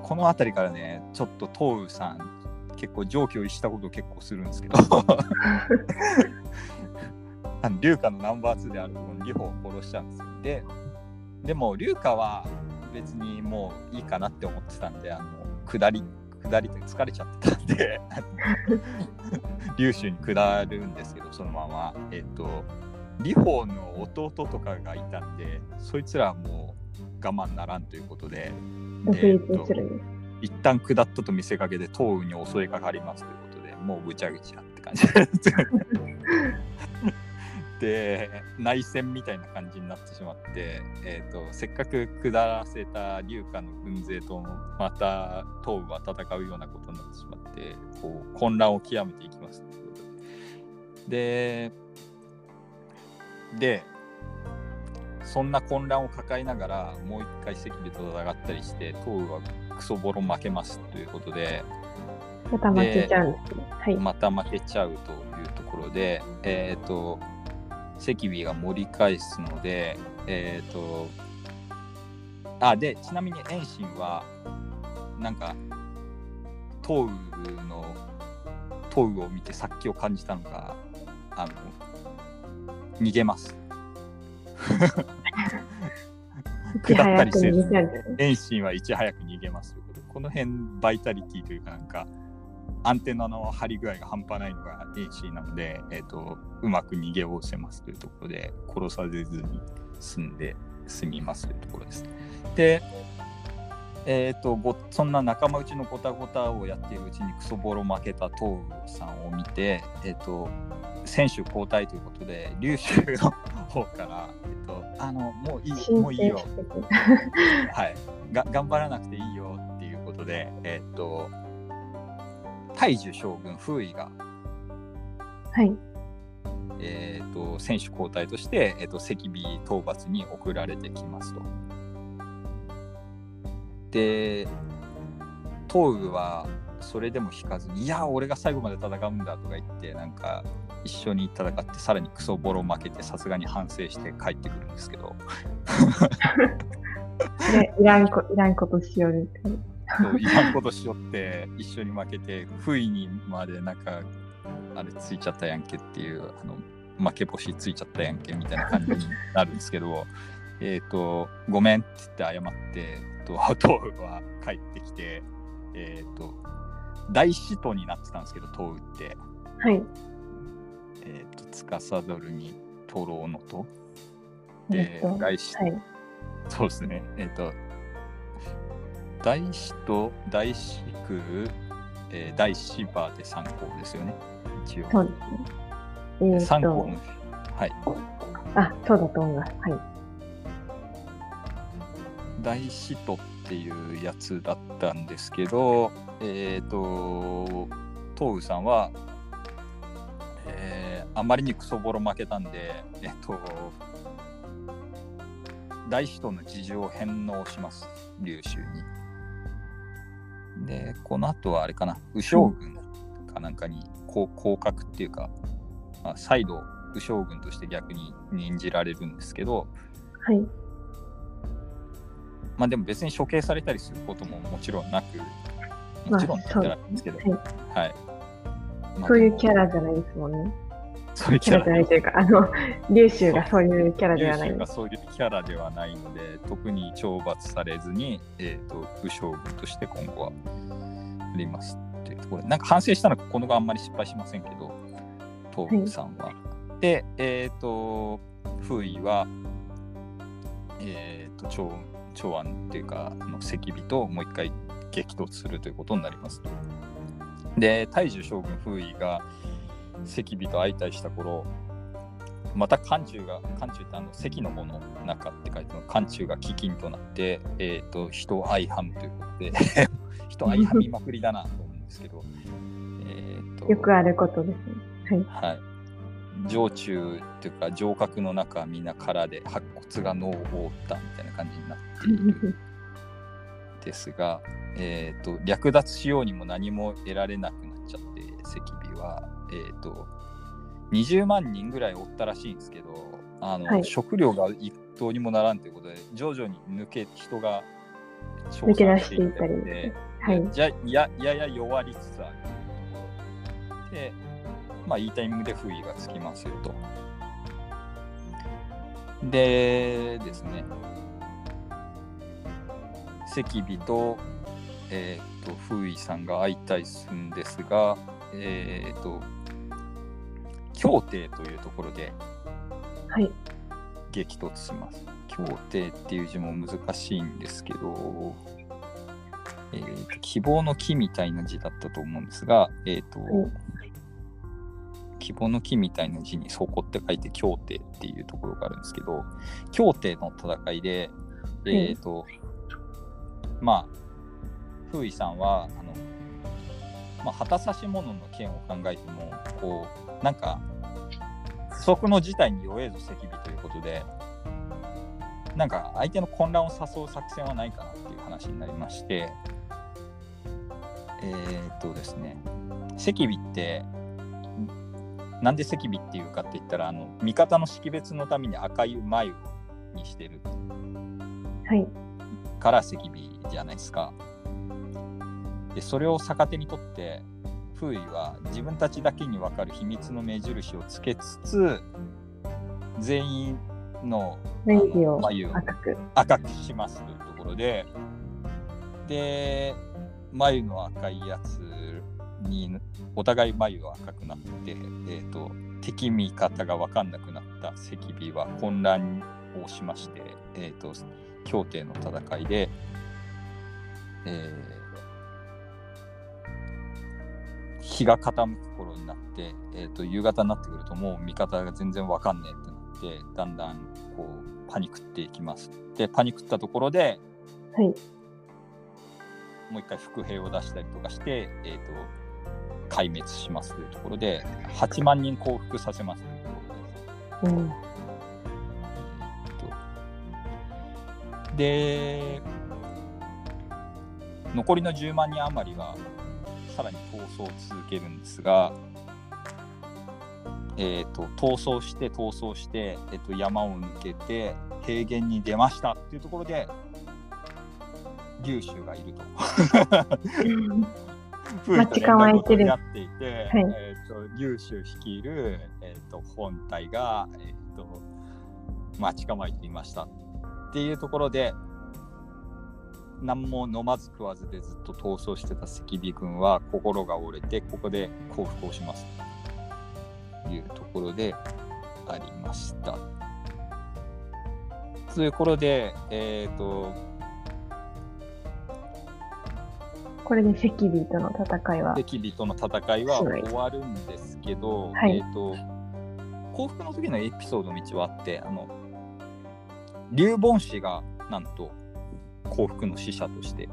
この辺りからねちょっと東雨さん結構上気を逸したことを結構するんですけど。龍華のナンバー2であるこの李鵬を殺しちゃうんですよ。ででも龍華は別にもういいかなって思ってたんであの下り下りって疲れちゃってたんで。龍州に下るんですけどそのまま。えっ、と李鵬の弟とかがいたんでそいつらはもう我慢ならんということで。独で立するんです。一旦下ったと見せかけで東雨に襲いかかりますということでもうぐちゃぐちゃって感じで 内戦みたいな感じになってしまって、えー、とせっかく下らせた龍華の軍勢とまた東雨は戦うようなことになってしまってこう混乱を極めていきますということで。ででそんな混乱を抱えながらもう一回赤尾と戦ったりして東雨はクソボロ負けますということでまた負けちゃう。はい。また負けちゃうというところで、えっ、と、赤尾が盛り返すので、えっ、と、あ、で、ちなみに遠心は、なんか、東雨の、東雨を見て殺気を感じたのが、あの、逃げます。下ったりせず。遠心はいち早く逃げますこの辺バイタリティというかなんかアンテナの張り具合が半端ないのが遠心なので、えー、とうまく逃げおせますというところで殺されずに済んで済みますというところです。で、えー、とごそんな仲間内のごたごたをやっているうちにクソボロ負けた東雨さんを見て、えー、と選手交代ということで劉州の方から、えー、とあのもういい申もういいよ。はい、が頑張らなくていいよっていうことで、えっ、と、大樹将軍、風位が、はい。えっ、と、選手交代として、えっ、と、赤尾討伐に送られてきますと。で、東雨はそれでも引かずに、いや、俺が最後まで戦うんだとか言って、なんか、一緒に戦って、さらにクソボロ負けて、さすがに反省して帰ってくるんですけど、でいらんこ、いらんことしよるって。そういらんことしよって一緒に負けて不意にまでなんかあれついちゃったやんけっていうあの負け星ついちゃったやんけみたいな感じになるんですけど えっとごめんって言って謝ってと東雨は帰ってきてえっ、と大使徒になってたんですけど東雨ってはい。えっ、と司るにトロのとえでっと大使はい。そうですね。えっ、と、大師と大師区、えー大師バで3校ですよね。一応。そうですね。えー、3っと校の、、はい。あ、そうだと思います。はい。大師とっていうやつだったんですけど、えっ、と、東雨さんは、えーあまりにクソボロ負けたんで、えっ、と、大使との事情を返納します、劉州に。で、この後はあれかな、右将軍かなんかに降格っていうか、まあ、再度右将軍として逆に任じられるんですけど、はい。まあでも別に処刑されたりすることももちろんなく、まあもちろんって言ったらですけど、そうはい。まあそういうキャラじゃないですもんね。そういうキャラじゃないというか、あの、竜州がそういうキャラではない優秀。がそういうキャラではないので、特に懲罰されずに、えー、と武将軍として今後はありますっていうところで、なんか反省したのが、このがあんまり失敗しませんけど、東福さんは。で、えっ、と、風衣は、えっ、と、長長安っていうか、あの赤尾ともう一回激突するということになりますと。で、大樹将軍風衣が赤尾と相対した頃、また漢中が、漢中ってあの関の方の中って書いてある漢中が飢饉となって、えっ、と、人を相はむということで、人相はみまくりだなと思うんですけど、えっ、と、よくあることですね。はい。上中っていうか上角の中はみんな空で白骨が脳を覆ったみたいな感じになっているですが、えー、と略奪しようにも何も得られなくなっちゃって赤尾は、えー、と20万人ぐらいおったらしいんですけどあの、はい。食料が一等にもならんということで徐々に抜け人が抜け出していったりはい。じゃややや弱りつつあるで、まあ、いいタイミングで不意がつきますよと。でですね、赤尾と、えっ、と、風衣さんが相対するんですが、えっ、と、協定というところではい。激突します。協定っていう字も難しいんですけど、えーと希望の木みたいな字だったと思うんですが、えーとうん希望の木みたいな字にそこって書いて協定っていうところがあるんですけど、協定の戦いで、えっ、と、まあ、風衣さんは、あの、まあ、旗差し物の件を考えても、こう、なんか、不測の事態に弱えぞ赤尾ということで、なんか相手の混乱を誘う作戦はないかなっていう話になりまして、えーっとですね、赤尾って、なんで赤尾っていうかって言ったら、あの味方の識別のために赤い眉にしてるはい。から赤尾じゃないですか。で、それを逆手にとって、風衣は自分たちだけに分かる秘密の目印をつけつつ、全員の眉を赤く。赤くしますというところで、で、眉の赤いやつに、お互い眉が赤くなって、えー、と敵味方が分かんなくなった赤尾は混乱をしまして、えー、と協定の戦いで、えー日が傾く頃になって、えー、と夕方になってくるともう味方が全然分かんねえってなってだんだんこうパニックっていきます。でパニックったところではい。もう一回伏兵を出したりとかして、えー、と壊滅しますというところで8万人降伏させますというところです。うん。で残りの10万人余りはさらに逃走を続けるんですが、えー、と逃走して逃走して、えー、と山を抜けて平原に出ましたっていうところで竜州がいると。待ち構えてるやっていて、はいえー、と率いる、えー、と本体が、えー、と待ち構えていましたっていうところで何も飲まず食わずでずっと逃走してた赤尾軍は心が折れてここで降伏をしますというところでありました。というところで、えっ、と、これで赤尾との戦いは。赤尾との戦いははい終わるんですけど、はいえっ、と、降伏の時のエピソードの道はあって、あの、劉凡氏がなんと降伏の使者として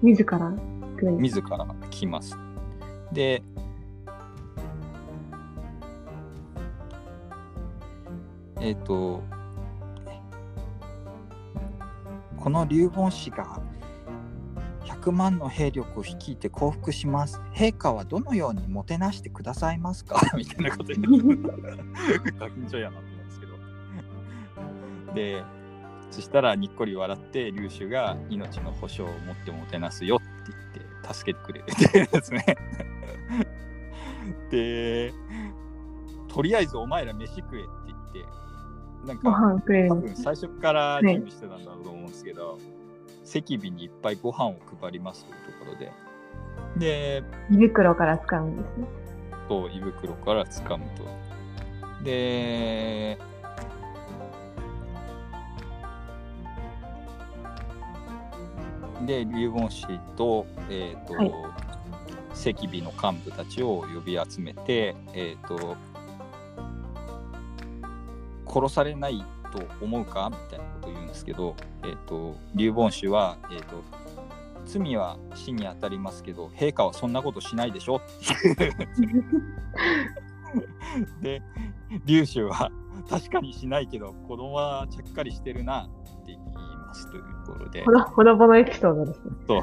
自ら。自ら来ます。で、えっ、と、この劉凡氏が100万の兵力を率いて降伏します。陛下はどのようにもてなしてくださいますか？みたいなこと言ってガキンチョやなと思うんですけど。で、そしたらにっこり笑って龍州が命の保証を持ってもてなすよって言って助けてくれるってですねでとりあえずお前ら飯食えって言ってなんごか多。分最初から準備してたんだろうと思うんですけど、赤尾にいっぱいご飯を配りますというところで。で胃袋から使うんですね。と胃袋から掴むと。でで龍言氏と,、えーとはい。赤尾の幹部たちを呼び集めて、えー、と殺されないと思うかみたいなことを言うんですけど、えー、と龍言氏は、えーと罪は死に当たりますけど陛下はそんなことしないでしょ で龍州は確かにしないけど子供はちゃっかりしてるなって言いますというところで。ほどほどぼのエピソードですね。そう。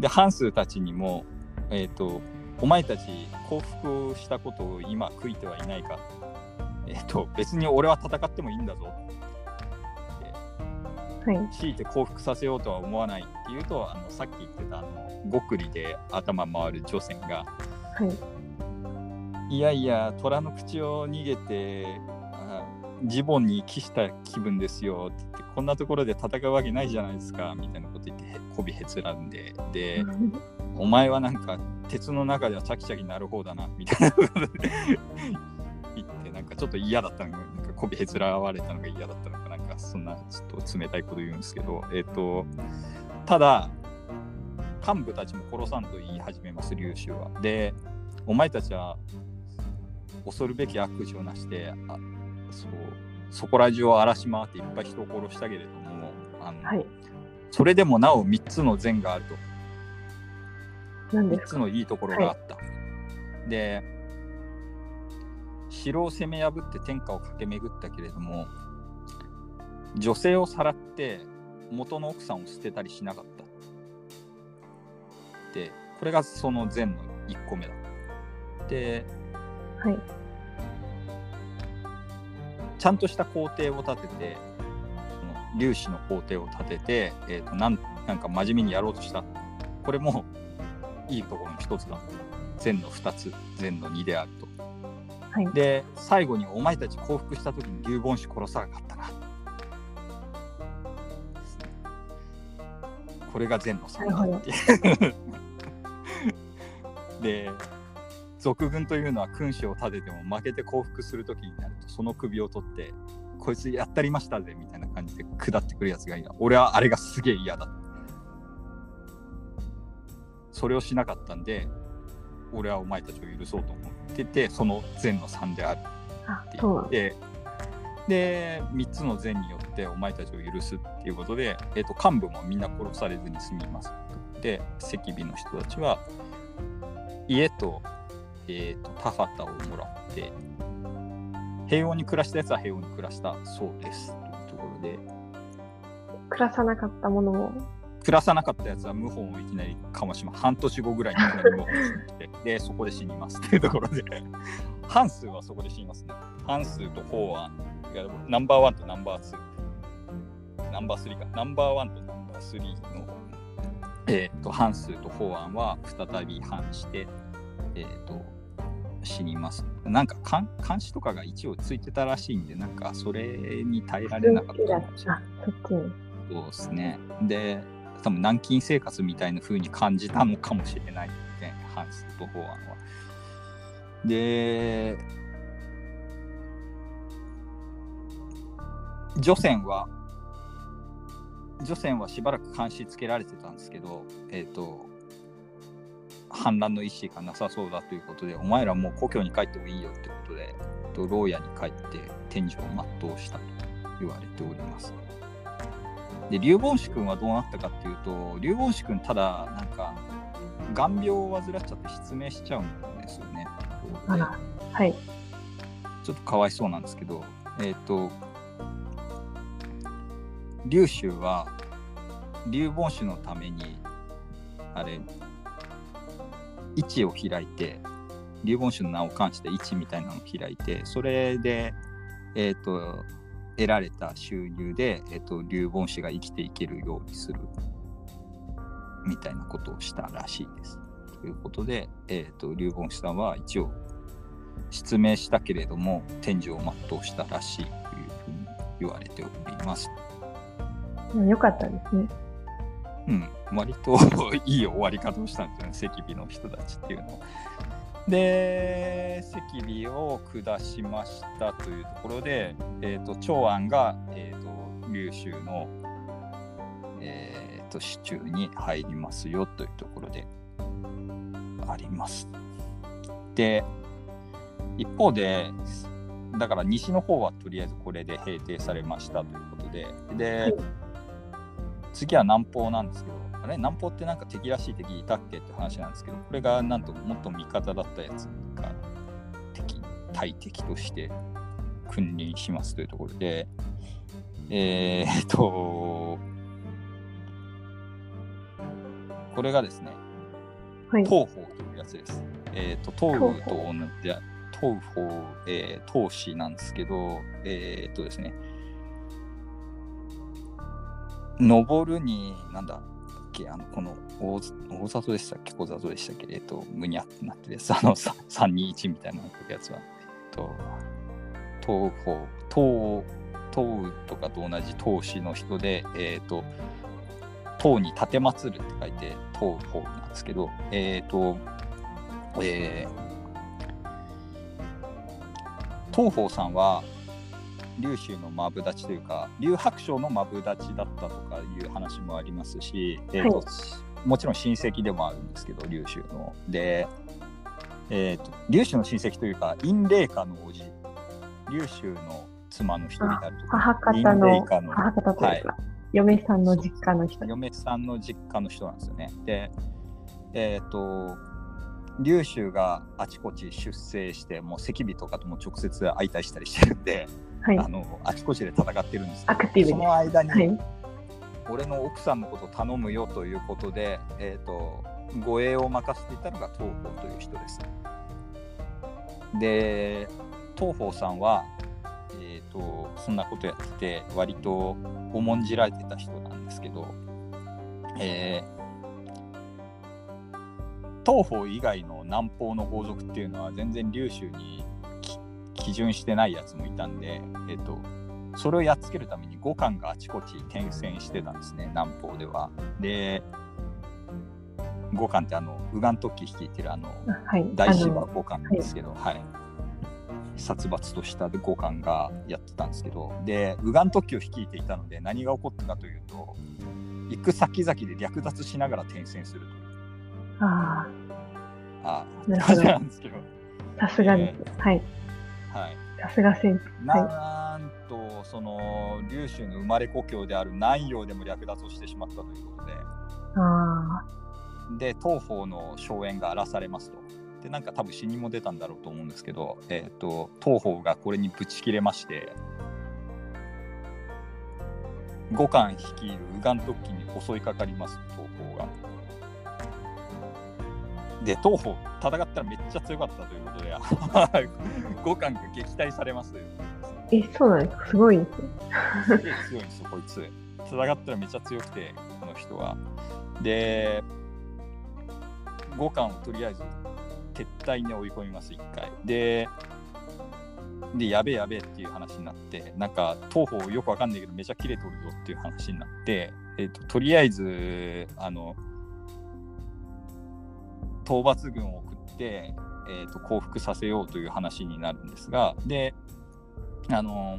でハンスたちにも、えーと「お前たち降伏したことを今悔いてはいないか」えーと「別に俺は戦ってもいいんだぞ」はい。強いて降伏させようとは思わないっていうとあのさっき言ってたあの極利で頭回る女性がはい。いやいや、虎の口を逃げて、あジボンに帰した気分ですよって言って、こんなところで戦うわけないじゃないですかみたいなこと言って、へこびへつらんで、で、お前はなんか鉄の中ではチャキチャキなる方だなみたいなことかちょっと嫌だったのが、なんかこびへつらわれたのが嫌だったのか、なんかそんなちょっと冷たいこと言うんですけど、えっ、と、ただ、幹部たちも殺さんと言い始めます、劉州は。で、お前たちは恐るべき悪事をなして、あそうそこら中を荒らし回っていっぱい人を殺したけれども、あのはい。それでもなお3つの善があると。3何ですかつのいいところがあった。で、城を攻め破って天下を駆け巡ったけれども、女性をさらって元の奥さんを捨てたりしなかった。で、これがその善の1個目だ。で、はい。ちゃんとした皇帝を立てて、その粒子の皇帝を立てて、えーとなん、なんか真面目にやろうとした。これもいいところの一つだ。善の2つ、善の2であると。はい。で、最後にお前たち降伏した時に流言子殺さなかったな。これが善の3だっていう。で、賊軍というのは君主を立てても負けて降伏する時になるとその首を取ってこいつやったりましたぜみたいな感じで下ってくるやつがいいな俺はあれがすげえ嫌だそれをしなかったんで俺はお前たちを許そうと思っててその善の3であるあって、言って。で3つの善によってお前たちを許すっていうことで、えー、と幹部もみんな殺されずに済みますで赤尾の人たちは家と,、えー、と田畑をもらって平穏に暮らしたやつは平穏に暮らしたそうですというところで。暮らさなかったものも、暮らさなかったやつは謀反をいきなりかもしま半年後ぐらいにいきなり謀反して でそこで死にますっていうところで。半数はそこで死にますね。半数と法案いやナンバーワンとナンバーツー。ナンバースリーか。ナンバーワンとナンバースリーのえっ、と半数と法案は再び反してえっ、と死にます。なんか監監視とかが一応ついてたらしいんでなんかそれに耐えられなかった。そうですね。で、多分軟禁生活みたいな風に感じたのかもしれないね、ハンスと法案は。で、除染は、除染はしばらく監視つけられてたんですけど、えっ、と、反乱の意思がなさそうだということで、お前らもう故郷に帰ってもいいよってことで、と牢屋に帰って天寿を全うしたと言われております。で、龍凡子君はどうなったかっていうと、龍凡子君ただ、なんか、眼病を患っちゃって失明しちゃうんですよね。はい。ちょっとかわいそうなんですけど、えっ、と、龍州は、龍凡子のために、あれ、位置を開いて、龍凡子の名を冠して位置みたいなのを開いて、それで、えっ、と、得られた収入で、えっと、劉凡氏が生きていけるようにするみたいなことをしたらしいです。ということで、えっと、劉凡氏さんは一応失明したけれども天寿を全うしたらしいというふうに言われております。うんよかったですね。うん、割と いい終わり方をしたんですよね、赤尾の人たちっていうのは。で、赤尾を下しましたというところで、えー、と長安が、えー、と劉州の、えー、と市中に入りますよというところであります。で、一方で、だから西の方はとりあえずこれで平定されましたということで、で、次は南方なんですけど、あれ南方ってなんか敵らしい敵いたっけって話なんですけど、これがなんともっと味方だったやつが敵、対敵として君臨しますというところで、えー、っと、これがですね、はい。東方というやつです。えっ、と、東雨と同じ、東方、えー、東市なんですけど、えっ、とですね、登るに、なんだっけ、あの、この大大里でしたっけ、小里でしたっけ、えっ、と、むにゃってなってるやつ、あの、321みたいなやつは、えっと、東方、東、東とかと同じ東市の人で、えっ、と、唐に立てまつるって書いて唐法なんですけど、えっ、と、えー、東方さんは劉州のマブダチというか劉白章のマブダチだったとかいう話もありますし、えーとはいもちろん親戚でもあるんですけど劉州の。で、えー、と劉州の親戚というか陰霊家の王子劉州の妻の一人であるとか母方陰の霊家の母方というか、嫁さんの実家の人。嫁さんの実家の人なんですよね。で、えっ、と、劉州があちこち出征して、もう赤尾とかとも直接相対したりしてるんで、はい。あのあちこちで戦ってるんですけどその間に、はい。俺の奥さんのことを頼むよということで、えっ、と、護衛を任せていたのが東方という人です。で、東方さんは、えっ、と、そんなことやってて、割と重んじられてた人なんですけど、えー東方以外の南方の豪族っていうのは全然劉州にき基準してないやつもいたんで、えっ、と、それをやっつけるために五官があちこち転戦してたんですね、南方では。で、五官ってあの、ウガン特記率いてるあの、はい。大芝あの五冠ですけど、はい。殺伐とした五冠がやってたんですけど、で、ウガン特記を率いていたので、何が起こったかというと、行く先々で略奪しながら転戦するという。あああ、なるほど感じなんですけど、あ、さすがです。はい。はい。さすが先生。はい。なんと、その、劉州の生まれ故郷である南陽でも略奪をしてしまったということで、あで東方の荘園が荒らされますと。でなんか多分死にも出たんだろうと思うんですけど、えー、と東方がこれにぶち切れまして五冠率いるウガン特記に襲いかかります東方が。で東方戦ったらめっちゃ強かったということで 五冠が撃退されます。え、そうなんですか？すごいですげえ強いんですよ、こいつ。戦ったらめっちゃ強くて、この人は。で、五冠をとりあえず撤退に追い込みます、一回。で、で、やべえやべえっていう話になって、なんか、東方よくわかんないけど、めちゃ切れとるぞっていう話になって、えっ、と、とりあえず、あの、討伐軍を送って、えー、と降伏させようという話になるんですが、で、あの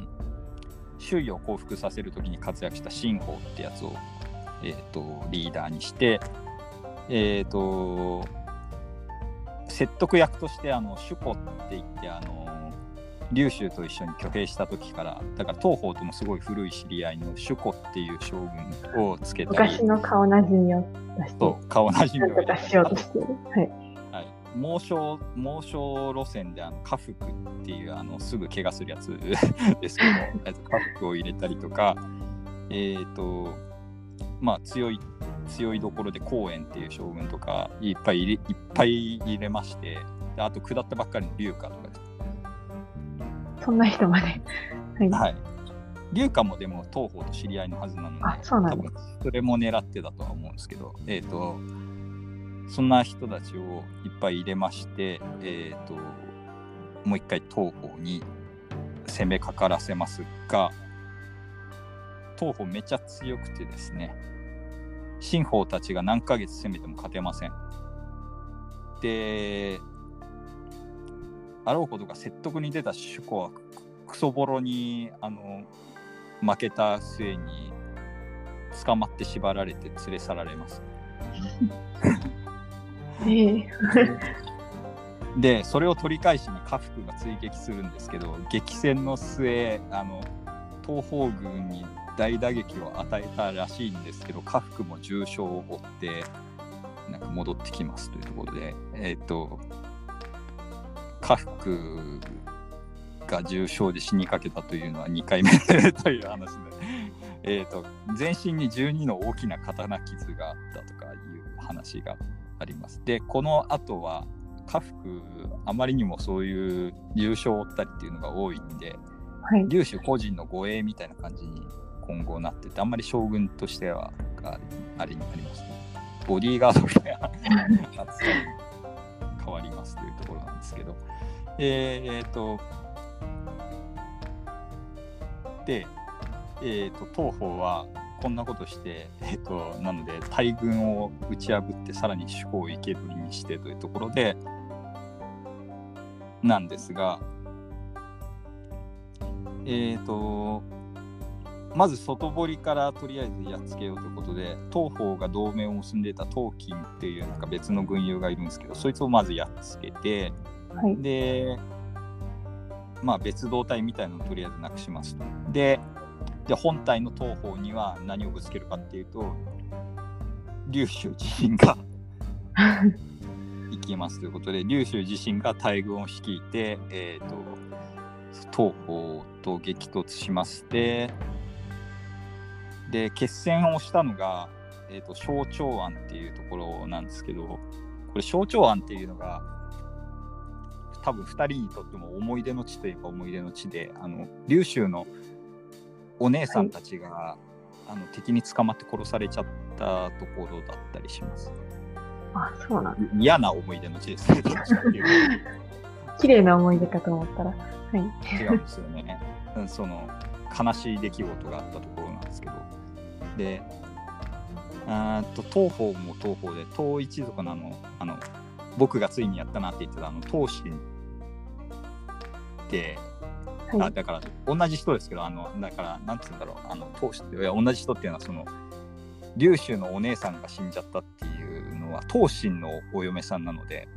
周囲を降伏させる時に活躍した新法ってやつを、えー、とリーダーにして、えー、と説得役としてあの主子って言ってあの劉州と一緒に挙兵した時からだから東方ともすごい古い知り合いの主子っていう将軍をつけたり昔の顔なじみを出して、と顔なじみをなんとかしようとしてる。はい。はい、猛暑猛暑路線であの家福っていうあのすぐ怪我するやつ ですけどえっと家福を入れたりとかえっ、とまあ強い強いところで公園っていう将軍とかいっぱい入れいっぱい入れましてであと下ったばっかりの龍華とかですそんな人まで。はい。はい。龍華もでも東方と知り合いのはずなので、あそうなんだ多分それも狙ってだとは思うんですけど、えっ、と、そんな人たちをいっぱい入れまして、えっ、と、もう一回東方に攻めかからせますが、東方めちゃ強くてですね、新方たちが何ヶ月攻めても勝てません。で、あろうことが説得に出た主公はクソボロにあの負けた末に捕まって縛られて連れ去られます。ええでそれを取り返しに家福が追撃するんですけど激戦の末あの東方軍に大打撃を与えたらしいんですけど家福も重傷を負ってなんか戻ってきますというところでえっ、と家福が重傷で死にかけたというのは2回目という話で、えー、と全身に12の大きな刀傷があったとかいう話があります。でこの後は家福あまりにもそういう重傷を負ったりっていうのが多いんではい。龍種個人の護衛みたいな感じに今後なっててあんまり将軍としてはああれになりますね。ボディーガードみた いな変わりますというところなんですけど。えーえーとで、えー、と東方はこんなことして、えー、となので大軍を打ち破ってさらに主攻を生け捕りにしてというところでなんですがえっ、とまず外堀からとりあえずやっつけようということで東方が同盟を結んでいた東金っていうなんか別の軍友がいるんですけどそいつをまずやっつけてはい。でまあ別動隊みたいなのをとりあえずなくしますと。でで本体の東方には何をぶつけるかっていうと龍州自身が 行きますということで龍州自身が大軍を率いて、えー、と東方と激突しましてで決戦をしたのが、えー、と小長安っていうところなんですけどこれ小長安っていうのが多分2人にとっても思い出の地といえば思い出の地であの龍州のお姉さんたちが、あの敵に捕まって殺されちゃったところだったりします。あ、そうなんだ。嫌な思い出の地ですね。綺麗な思い出かと思ったら。はい。と違うんですよね。うんその悲しい出来事があったところなんですけど。で、と東方も東方で、東一族のあの、あの僕がついにやったなって言ってたあの東進はい。あだから同じ人ですけど、あのだから、なんつうんだろう、あの当主いや同じ人っていうのは、その、龍州のお姉さんが死んじゃったっていうのは、東進のお嫁さんなので、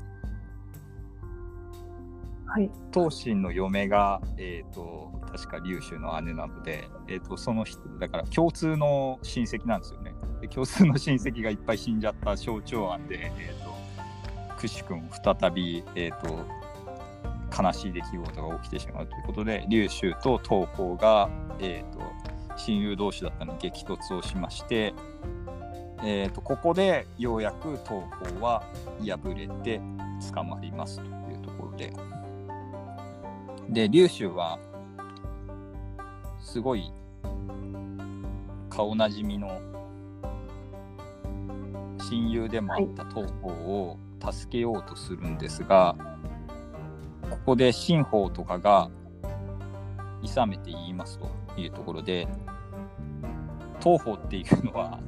はい。東進の嫁が、えー、と確か龍州の姉なので、えー、とその人、だから共通の親戚なんですよね。で共通の親戚がいっぱい死んじゃった象徴案で、えー、とくしくも再び、えー、と悲しい出来事が起きてしまうということで、龍州と東方が、えー、と親友同士だったのに激突をしまして、えー、とここでようやく東方は敗れて捕まりますというところで。で、龍州は、すごい、顔なじみの親友でもあった東方を助けようとするんですが、ここで新法とかが、勇めて言いますというところで、東方っていうのは、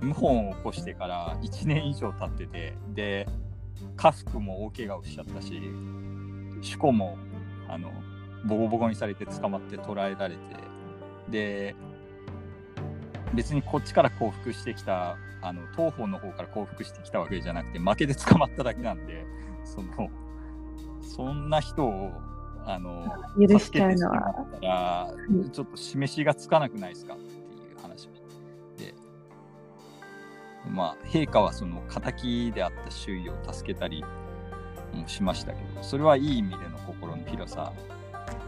謀反を起こしてから1年以上経ってて、で、家福も大怪我をしちゃったし、主顧もあのボコボコにされて捕まって捕らえられてで別にこっちから降伏してきたあの東方の方から降伏してきたわけじゃなくて負けで捕まっただけなんでそのそんな人をあの 許しちゃうのは。ちょっと示しがつかなくないですかっていう話で。まあ陛下はその敵であった周囲を助けたりもしましたけどそれはいい意味での心の広さ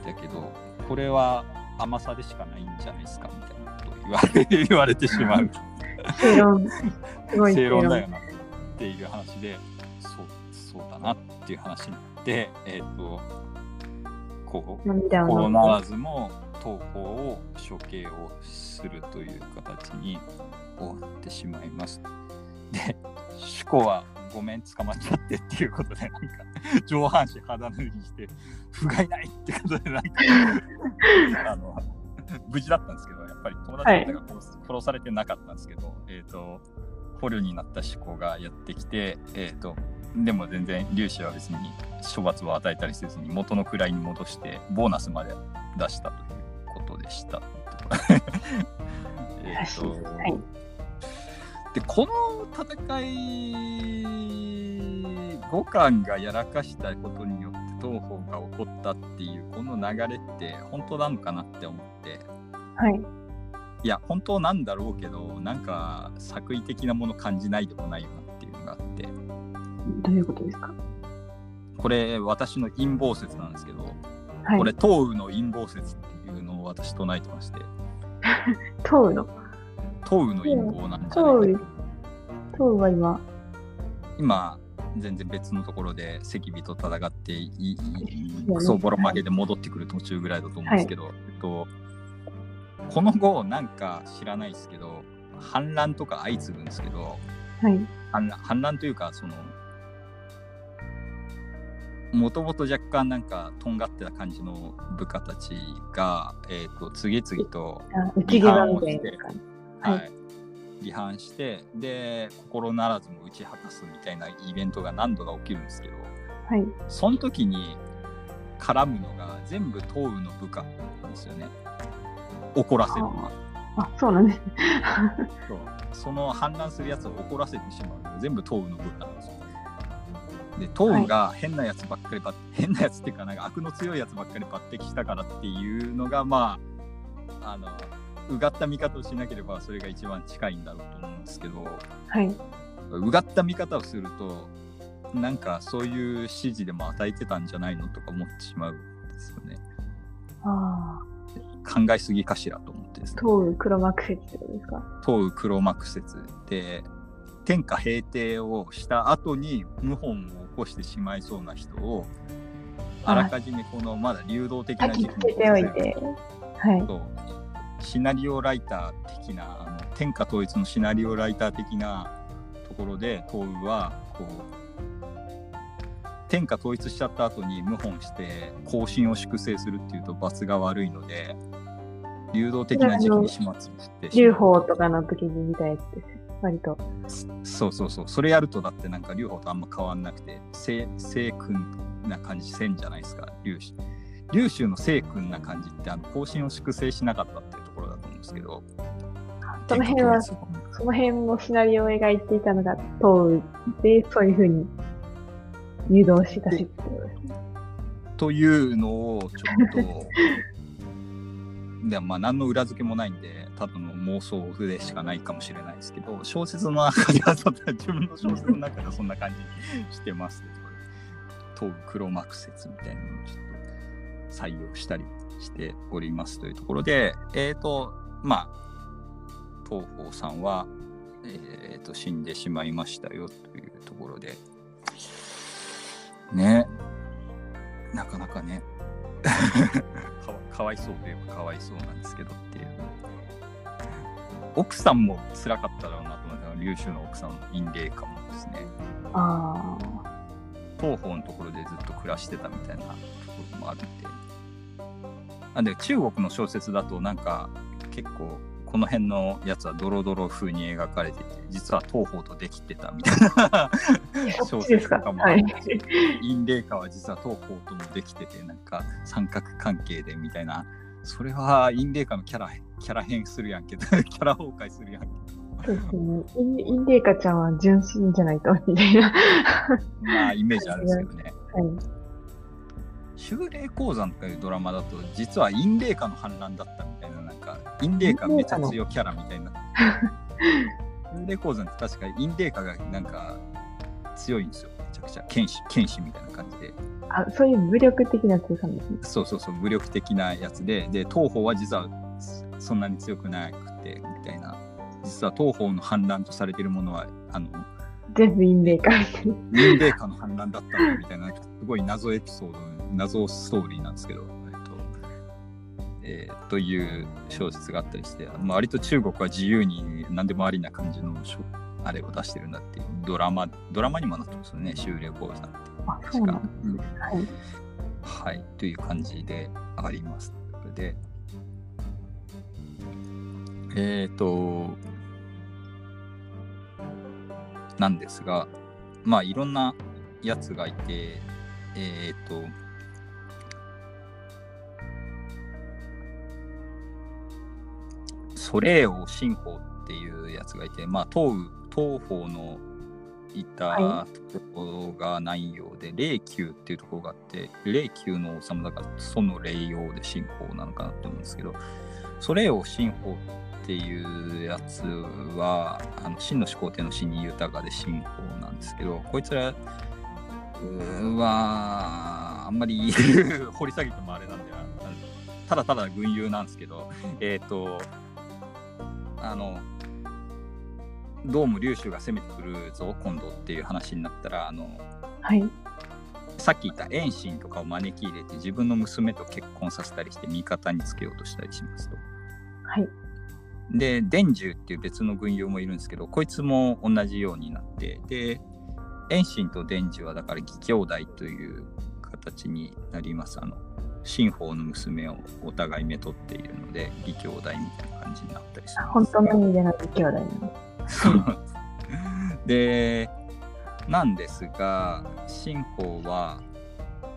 だけどこれは甘さでしかないんじゃないですかみたいなことを言われ言われてしまう。正論。すごい正論。だよなっていう話でそうそうだなっていう話になってえっ、とこうコロ。ナーズも東方を処刑をするという形に終わってしまいます。で、主子はごめん捕まっちゃってっていうことで、なんか上半身肌脱ぎして、不甲斐ないってことで、なんか あの無事だったんですけど、やっぱり友達が殺,、殺されてなかったんですけど、えっ、と、捕虜になった主子がやってきて、えっ、と、でも全然粒子は別に処罰を与えたりせずに元の位に戻してボーナスまで出したということでした。えっと、はいでこの戦い五感がやらかしたことによって東方が起こったっていうこの流れって本当なのかなって思ってはい。いや本当なんだろうけどなんか作為的なもの感じないでもないよなっていうのがあってどういうことですか？これ私の陰謀説なんですけど、はい。これ東雨の陰謀説っていうのを私唱えてまして 東雨の？東雨の陰謀なんじゃないか東雨。は今、今全然別のところで赤尾と戦っていいいねクソボロ負けで戻ってくる途中ぐらいだと思うんですけど、えっと、この後なんか知らないですけど反乱とか相次ぐんですけどはい。反乱反乱というかそのもともと若干なんかとんがってた感じの部下たちが、えー、と次々とあ内毛場みたいな感じ。はいはい、離反してで心ならずも打ち果たすみたいなイベントが何度か起きるんですけどはい。その時に絡むのが全部東雨の部下なんですよね怒らせるのがあ、そうなんです。そうその反乱するやつを怒らせてしまうのが全部東雨の部下なんですよで東雨が変なやつばっかりばっ、変なやつっていうかなんか悪の強いやつばっかり抜擢したからっていうのがまああのうがった見方をしなければそれが一番近いんだろうと思うんですけど。はい。うがった見方をするとなんかそういう指示でも与えてたんじゃないのとか思ってしまうんですよね。ああ。考えすぎかしらと思ってですね。東雨黒幕説ってことですか？東雨黒幕説で天下平定をした後に謀反を起こしてしまいそうな人をあらかじめこのまだ流動的な時期書きつけておいて。はい。シナリオライター的なあの天下統一のシナリオライター的なところで東雨はこう天下統一しちゃった後に謀反して後進を粛清するっていうと罰が悪いので流動的な時期に始末してしまう劉邦とかの時に見たやつです。割と。そうそうそう。それやるとだってなんか劉邦とあんま変わんなくて清清君な感じせんじゃないですか。劉氏劉州の清君な感じってあの後進を粛清しなかったっていうところだと思うんですけど。その辺はその辺のシナリオを描いていたのが東雨で、そういうふうに誘導したしってことですね。というのをちょっと でまあ何の裏付けもないんでただの妄想でしかないかもしれないですけど小説の中では自分の小説の中ではそんな感じにしてます。ってところで東武黒幕説みたいなのをちょっと採用したりしておりますというところでえっ、とまあ東方さんは、えー、と死んでしまいましたよというところでね。なかなかね。かわかわいそうといえばかわいそうなんですけどっていう奥さんも辛かっただろうなと思ったのは劉州の奥さんの陰霊かもですね。あ東方のところでずっと暮らしてたみたいなところもあるんであで中国の小説だとなんか結構この辺のやつはドロドロ風に描かれていて実は東方とできてたみたいなあ。小説とかもはい。陰霊化は実は東方ともできててなんか三角関係でみたいな。それは陰霊化のキャラキャラ変するやんけ。ど キャラ崩壊するやんけ。そうですね。インインデーカちゃんは純真じゃないと、みたいな。はまあイメージあるんですけどね。い。修霊鉱山というドラマだと実は陰霊化の反乱だったみたいななんか陰霊化めちゃ強キャラみたいな。修霊鉱山って確か陰霊化がなんか強いんですよ。めちゃくちゃ。剣士剣士みたいな感じで。あ、そういう武力的な強さですね。そうそうそう。武力的なやつで。で東方は実はそそんなに強くなくてみたいな実は東方の反乱とされているものはあの全部インデーカみたいな。陰霊化の反乱だったんだみたいなすごい謎エピソード謎ストーリーなんですけど、えっと、えーという小説があったりして、まあ、割と中国は自由に何でもありな感じのあれを出してるんだっていうドラマドラマにもなってますよね修練講座って。はい。はい、という感じであります。で、えっ、と、なんですが、まあいろんなやつがいて、えっ、と、ソレーオ新法っていうやつがいて、まあ東雨、東方のいたはところがないようで、霊宮っていうところがあって、霊宮の王様だから、その霊用で新法なのかなって思うんですけど、ソレーオ新法っていうやつは、あの真の始皇帝の死に豊かで新法なんですけど、こいつらは、あんまり掘り下げてもあれなんで、あのただただ群雄なんですけど、えっ、と、あの、どうも龍州が攻めてくるぞ、今度っていう話になったら、あの、はい。さっき言った遠心とかを招き入れて自分の娘と結婚させたりして味方につけようとしたりしますと。はい。で、伝授っていう別の軍用もいるんですけど、こいつも同じようになって、で、遠心と伝授はだから義兄弟という形になります。あの、新法の娘をお互いめとっているので、義兄弟みたいな感じになったりするんですが。本当の意味での兄弟なん でなんですが、新法は、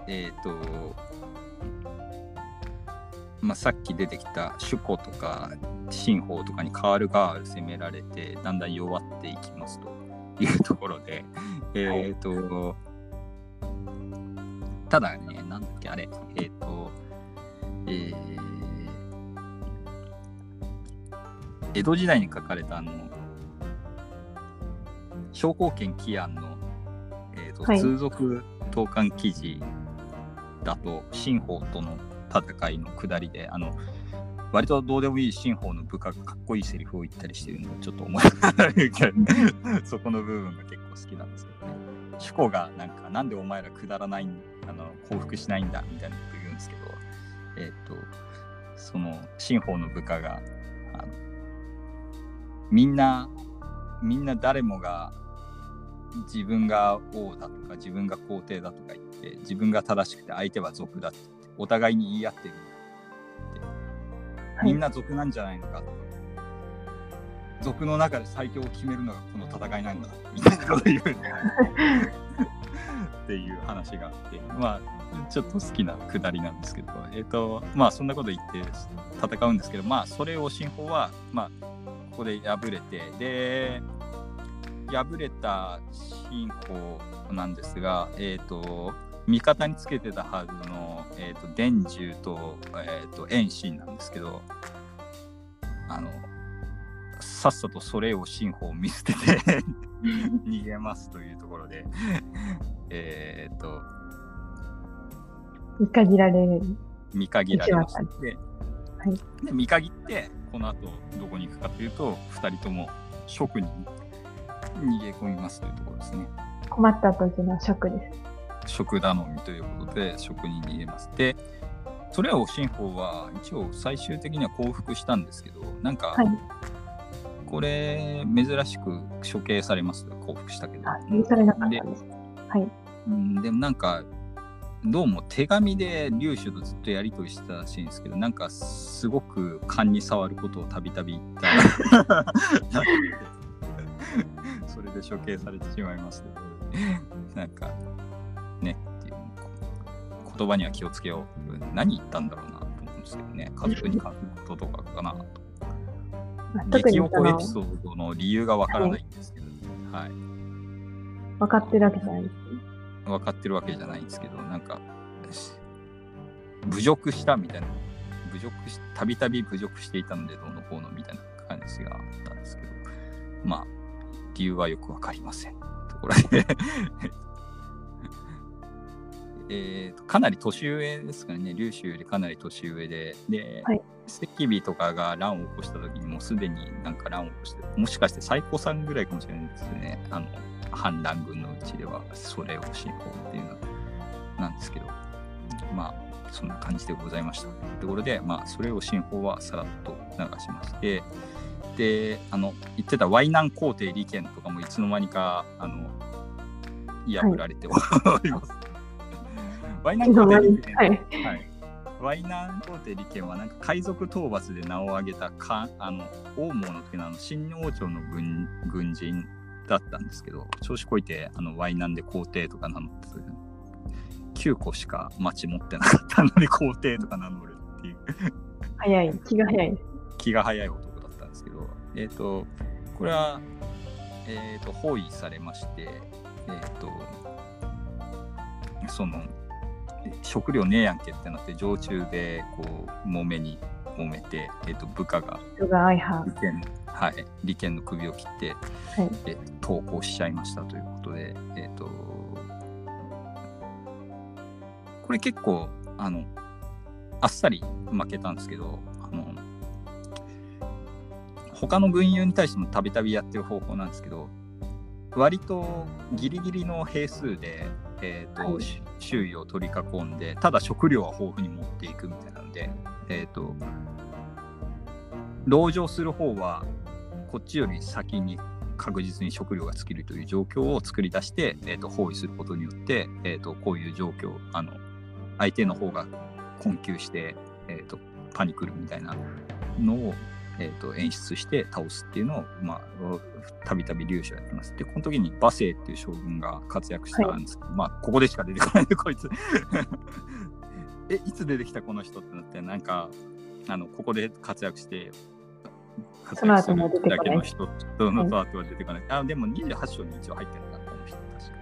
えっ、と、まあ、さっき出てきた主古とか新法とかに変わる変わる攻められて、だんだん弱っていきますと。いうところで、えっ、と、ただね、なんだっけ、あれ、えっ、と、えー江戸時代に書かれたあの、商工権起案の、えーとはい。通俗投函記事だと、新法との戦いの下りで、あの、割とどうでもいい新法の部下がかっこいいセリフを言ったりしてるのをちょっと思いながらそこの部分が結構好きなんですけどね。主語がなんか、なんでお前らくだらないあの、降伏しないんだみたいなこと言うんですけど、えっ、と、その、新法の部下が、あのみんな、みんな誰もが自分が王だとか自分が皇帝だとか言って自分が正しくて相手は賊だってお互いに言い合ってるみんな賊なんじゃないのか賊の中で最強を決めるのがこの戦いなんだみたいなこと言うっていう話があって。まあちょっと好きなくだりなんですけど。えっ、とまあそんなこと言って戦うんですけどまあそれを新法はまあここで敗れてで敗れた新法なんですが、えっ、と、味方につけてたはずの、えっ、と、伝授と、えっ、と、遠心なんですけど、あの、さっさとそれを新法を見捨てて逃げますというところで、えっ、と、見限られる。見限られまはい。で見限って、この後どこに行くかというと、2人とも職に逃げ込みますというところですね。困った時のショックです。食頼みということで食に逃げます。で、それを新法は一応最終的には降伏したんですけど、なんか、はいこれ珍しく処刑されます降伏したけど。あ、許されなかったんです。はい。うんでもなんか、どうも手紙で龍種とずっとやり取りしてたらしいんですけど、なんかすごく勘に触ることをたびたび言ったら それで処刑されてしまいましたけど、なんか、ね、っていう言葉には気をつけよう。何言ったんだろうなと思うんですけどね、家族に書くこととかかなと。激おこエピソードの理由がわからないんですけど、はい。分かってるわけじゃないです。分かってるわけじゃないんですけど、なんか、侮辱したみたいな、侮辱し、たびたび侮辱していたので、どうのこうのみたいな感じがあったんですけど、まあ、理由はよくわかりません。ところで。えーと、かなり年上ですからね、劉州よりかなり年上で、で、はい。石火とかが乱を起こした時にもうすでになんか乱を起こして、もしかして最高さんぐらいかもしれないですね、あの、反乱軍のうちでは、それを信仰っていうのなんですけど、まあ、そんな感じでございました。ところで、まあ、それを新法はさらっと流しまして、で、あの、言ってたワイナン皇帝利権とかもいつの間にか、あの、破られております。ワイナン皇帝利権、はい。はい、ワイナン皇帝利権はなんか海賊討伐で名を挙げたかあの王毛の時のあの新王朝の軍軍人だったんですけど調子こいてあのワイナンで皇帝とか名乗って9個しか町持ってなかったのに皇帝とか名乗るっていう早い。気が早い。気が早い男けどえっ、とこれはえっ、と包囲されましてえっ、とその食料ねえやんけってなって常駐でこう揉めに揉めて、えっと部下が。利権,、はい、利権の首を切って、はい。え投降しちゃいましたということで、えっとこれ結構あのあっさり負けたんですけどあの他の軍友に対してもたびたびやってる方法なんですけど割とギリギリの兵数で、えーとはい。し周囲を取り囲んでただ食料は豊富に持っていくみたいなので、えー、と籠城する方はこっちより先に確実に食料が尽きるという状況を作り出して、えー、と包囲することによって、えー、とこういう状況あの相手の方が困窮して、えー、とパニクるみたいなのを、えー、と演出して倒すっていうのをまあたびたび劉備はやってます。でこの時に馬生っていう将軍が活躍したんですけど、まあここでしか出てこないでこいつ えいつ出てきたこの人ってなってなんかあのここで活躍して活躍す後も出てこないるだけの人とのと後は出てこない。あでも28章に一応入ってるなこの人確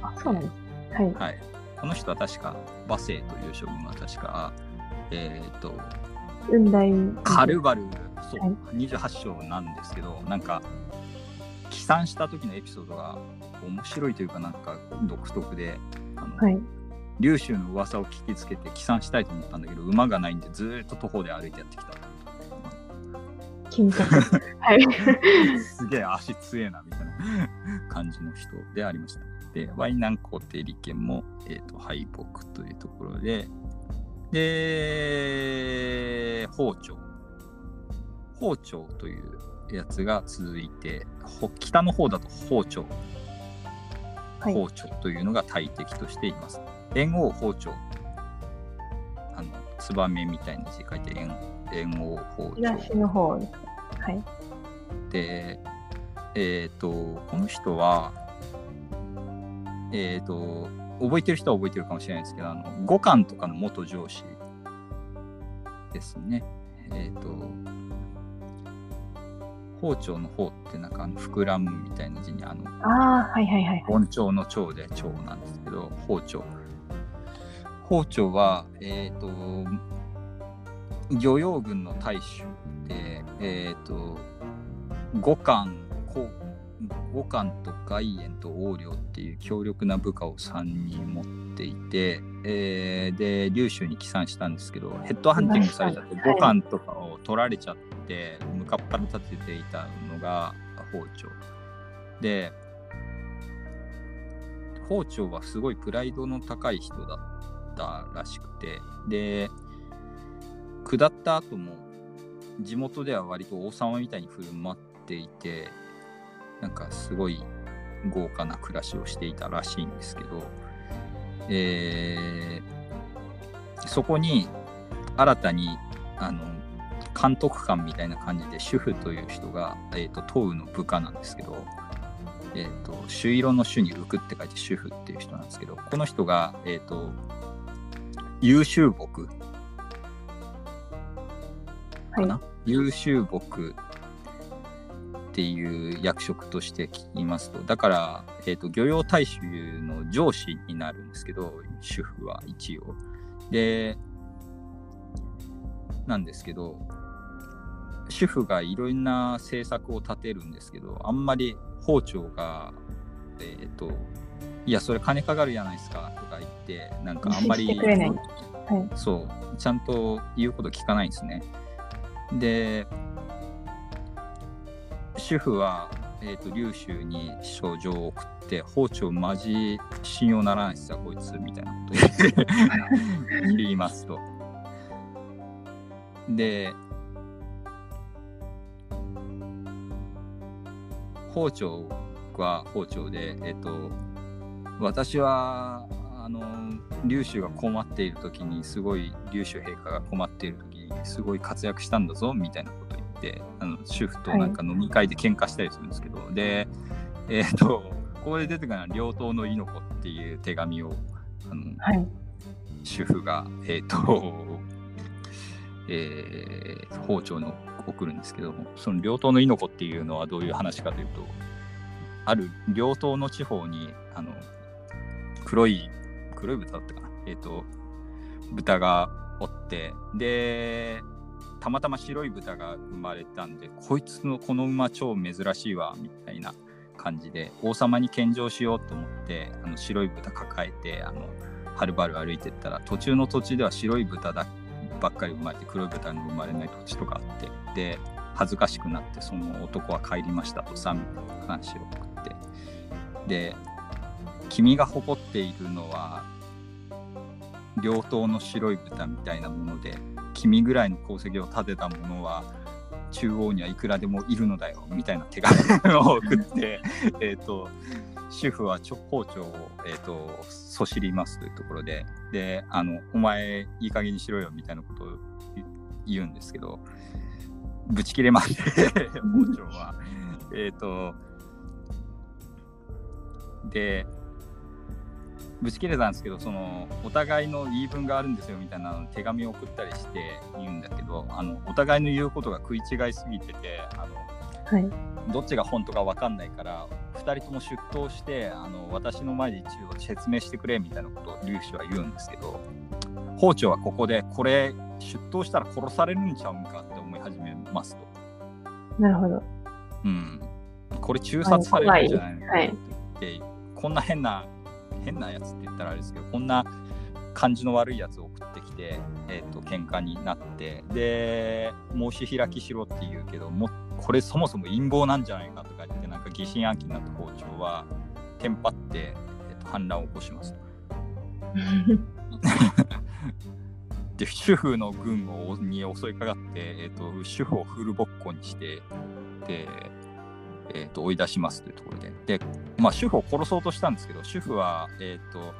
か。あ、そうなんです。はい。はい。この人は確か、馬生という将軍は確か、えっ、と、雲台。カルバル、そう、はい28章なんですけど、なんか、帰参した時のエピソードが面白いというか、なんか独特で、あの、はい。劉州の噂を聞きつけて帰参したいと思ったんだけど、馬がないんで、ずーっと徒歩で歩いてやってきた。緊張。はい。すげえ足強えなみたいな感じの人でありました。で、ワイナン皇帝利権も、えー、と敗北というところで、で、包丁。包丁というやつが続いて、ほ北の方だと包丁、はい。包丁というのが大敵としています。円王包丁。あの、ツバメみたいな字書いて円、円王包丁。東の方ですか。はい。で、えっ、と、この人は、えっ、と、覚えてる人は覚えてるかもしれないですけど、あの五冠とかの元上司ですね。えっ、と、包丁の方ってなんかあの膨らむみたいな字にあのああ、はいはいはい。本朝の長で長なんですけど、包丁。包丁は、えっ、と、漁業軍の大衆で、えっ、と、五冠、こ五冠と外縁と横領っていう強力な部下を3人持っていて、えーで、劉州に帰参したんですけど、ヘッドハンティングされちゃって、はい五冠とかを取られちゃって、向かっ腹立てていたのが包丁。で、包丁はすごいプライドの高い人だったらしくてで下った後も地元では割と王様みたいに振る舞っていてなんかすごい豪華な暮らしをしていたらしいんですけど、えーそこに新たにあの監督官みたいな感じで主婦という人が、えー、と東雨の部下なんですけど、えっ、と、朱色の朱に浮くって書いて主婦っていう人なんですけど、この人が、えっ、と、優秀木はい。かな、優秀木っていう役職として聞きますと、だから、えっ、と、漁業大衆の上司になるんですけど、主婦は一応。で、なんですけど、主婦がいろんな政策を立てるんですけど、あんまり包丁が、えっ、と、いや、それ金かかるじゃないですかとか言って、なんかあんまり、はいそう、ちゃんと言うこと聞かないんですね。で、主婦は、えっ、と、劉州に書状を送っって包丁マジ信用ならないっすよこいつみたいなこと言いますと。で包丁は包丁で、えっと、私はあの劉州が困っている時にすごい劉州陛下が困っている時にすごい活躍したんだぞみたいなこてあの主婦となんか飲み会で喧嘩したりするんですけど、はい、でえっ、とここで出てくるのは両党の猪子っていう手紙をあの、はい、主婦がえっ、と えー、包丁の送るんですけどもその両党の猪子っていうのはどういう話かというとある両党の地方にあの黒い黒い豚だったかな？えっ、ー、と豚がおってでたまたま白い豚が生まれたんでこいつのこの馬超珍しいわみたいな感じで王様に献上しようと思ってあの白い豚抱えてあのはるばる歩いてったら途中の土地では白い豚だばっかり生まれて黒い豚の生まれない土地とかあってで恥ずかしくなってその男は帰りましたとさ話を送って。で君が誇っているのは両党の白い豚みたいなもので君ぐらいの功績を立てたものは中央にはいくらでもいるのだよみたいな手紙を送ってえと主婦は包丁を、えーと、そしりますというところでであのお前いい加減にしろよみたいなことを言うんですけどぶち切れまして包丁は。えっとでぶち切れたんですけどそのお互いの言い分があるんですよみたいな手紙を送ったりして言うんだけどあのお互いの言うことが食い違いすぎててあの、はい、どっちが本当か分かんないから2人とも出頭してあの私の前で一応説明してくれみたいなことを劉氏は言うんですけど包丁はここでこれ出頭したら殺されるんちゃうんかって思い始めますと。なるほど。うん。これ中殺されるんじゃないのって、はい、こんな変な変なやつって言ったらあれですけどこんな感じの悪いやつを送ってきて、えーと、喧嘩になってで申し開きしろって言うけどもこれそもそも陰謀なんじゃないかとか言ってなんか疑心暗鬼になった校長はテンパって、えーと、反乱を起こします で主婦の軍をに襲いかかって、えーと主婦をフルボッコにしてでえーと、追い出しますというところで、で、まあ、主婦を殺そうとしたんですけど、主婦は、えっ、ー、と、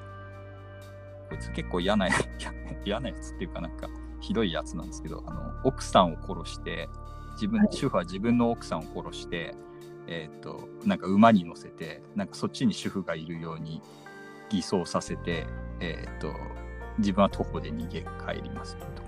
こいつ結構嫌なや 嫌なやつっていうかなんかひどいやつなんですけど、あの奥さんを殺して、自分、主婦は自分の奥さんを殺して、えっ、ー、と、なんか馬に乗せて、なんかそっちに主婦がいるように偽装させて、えっ、ー、と、自分は徒歩で逃げ帰りますと。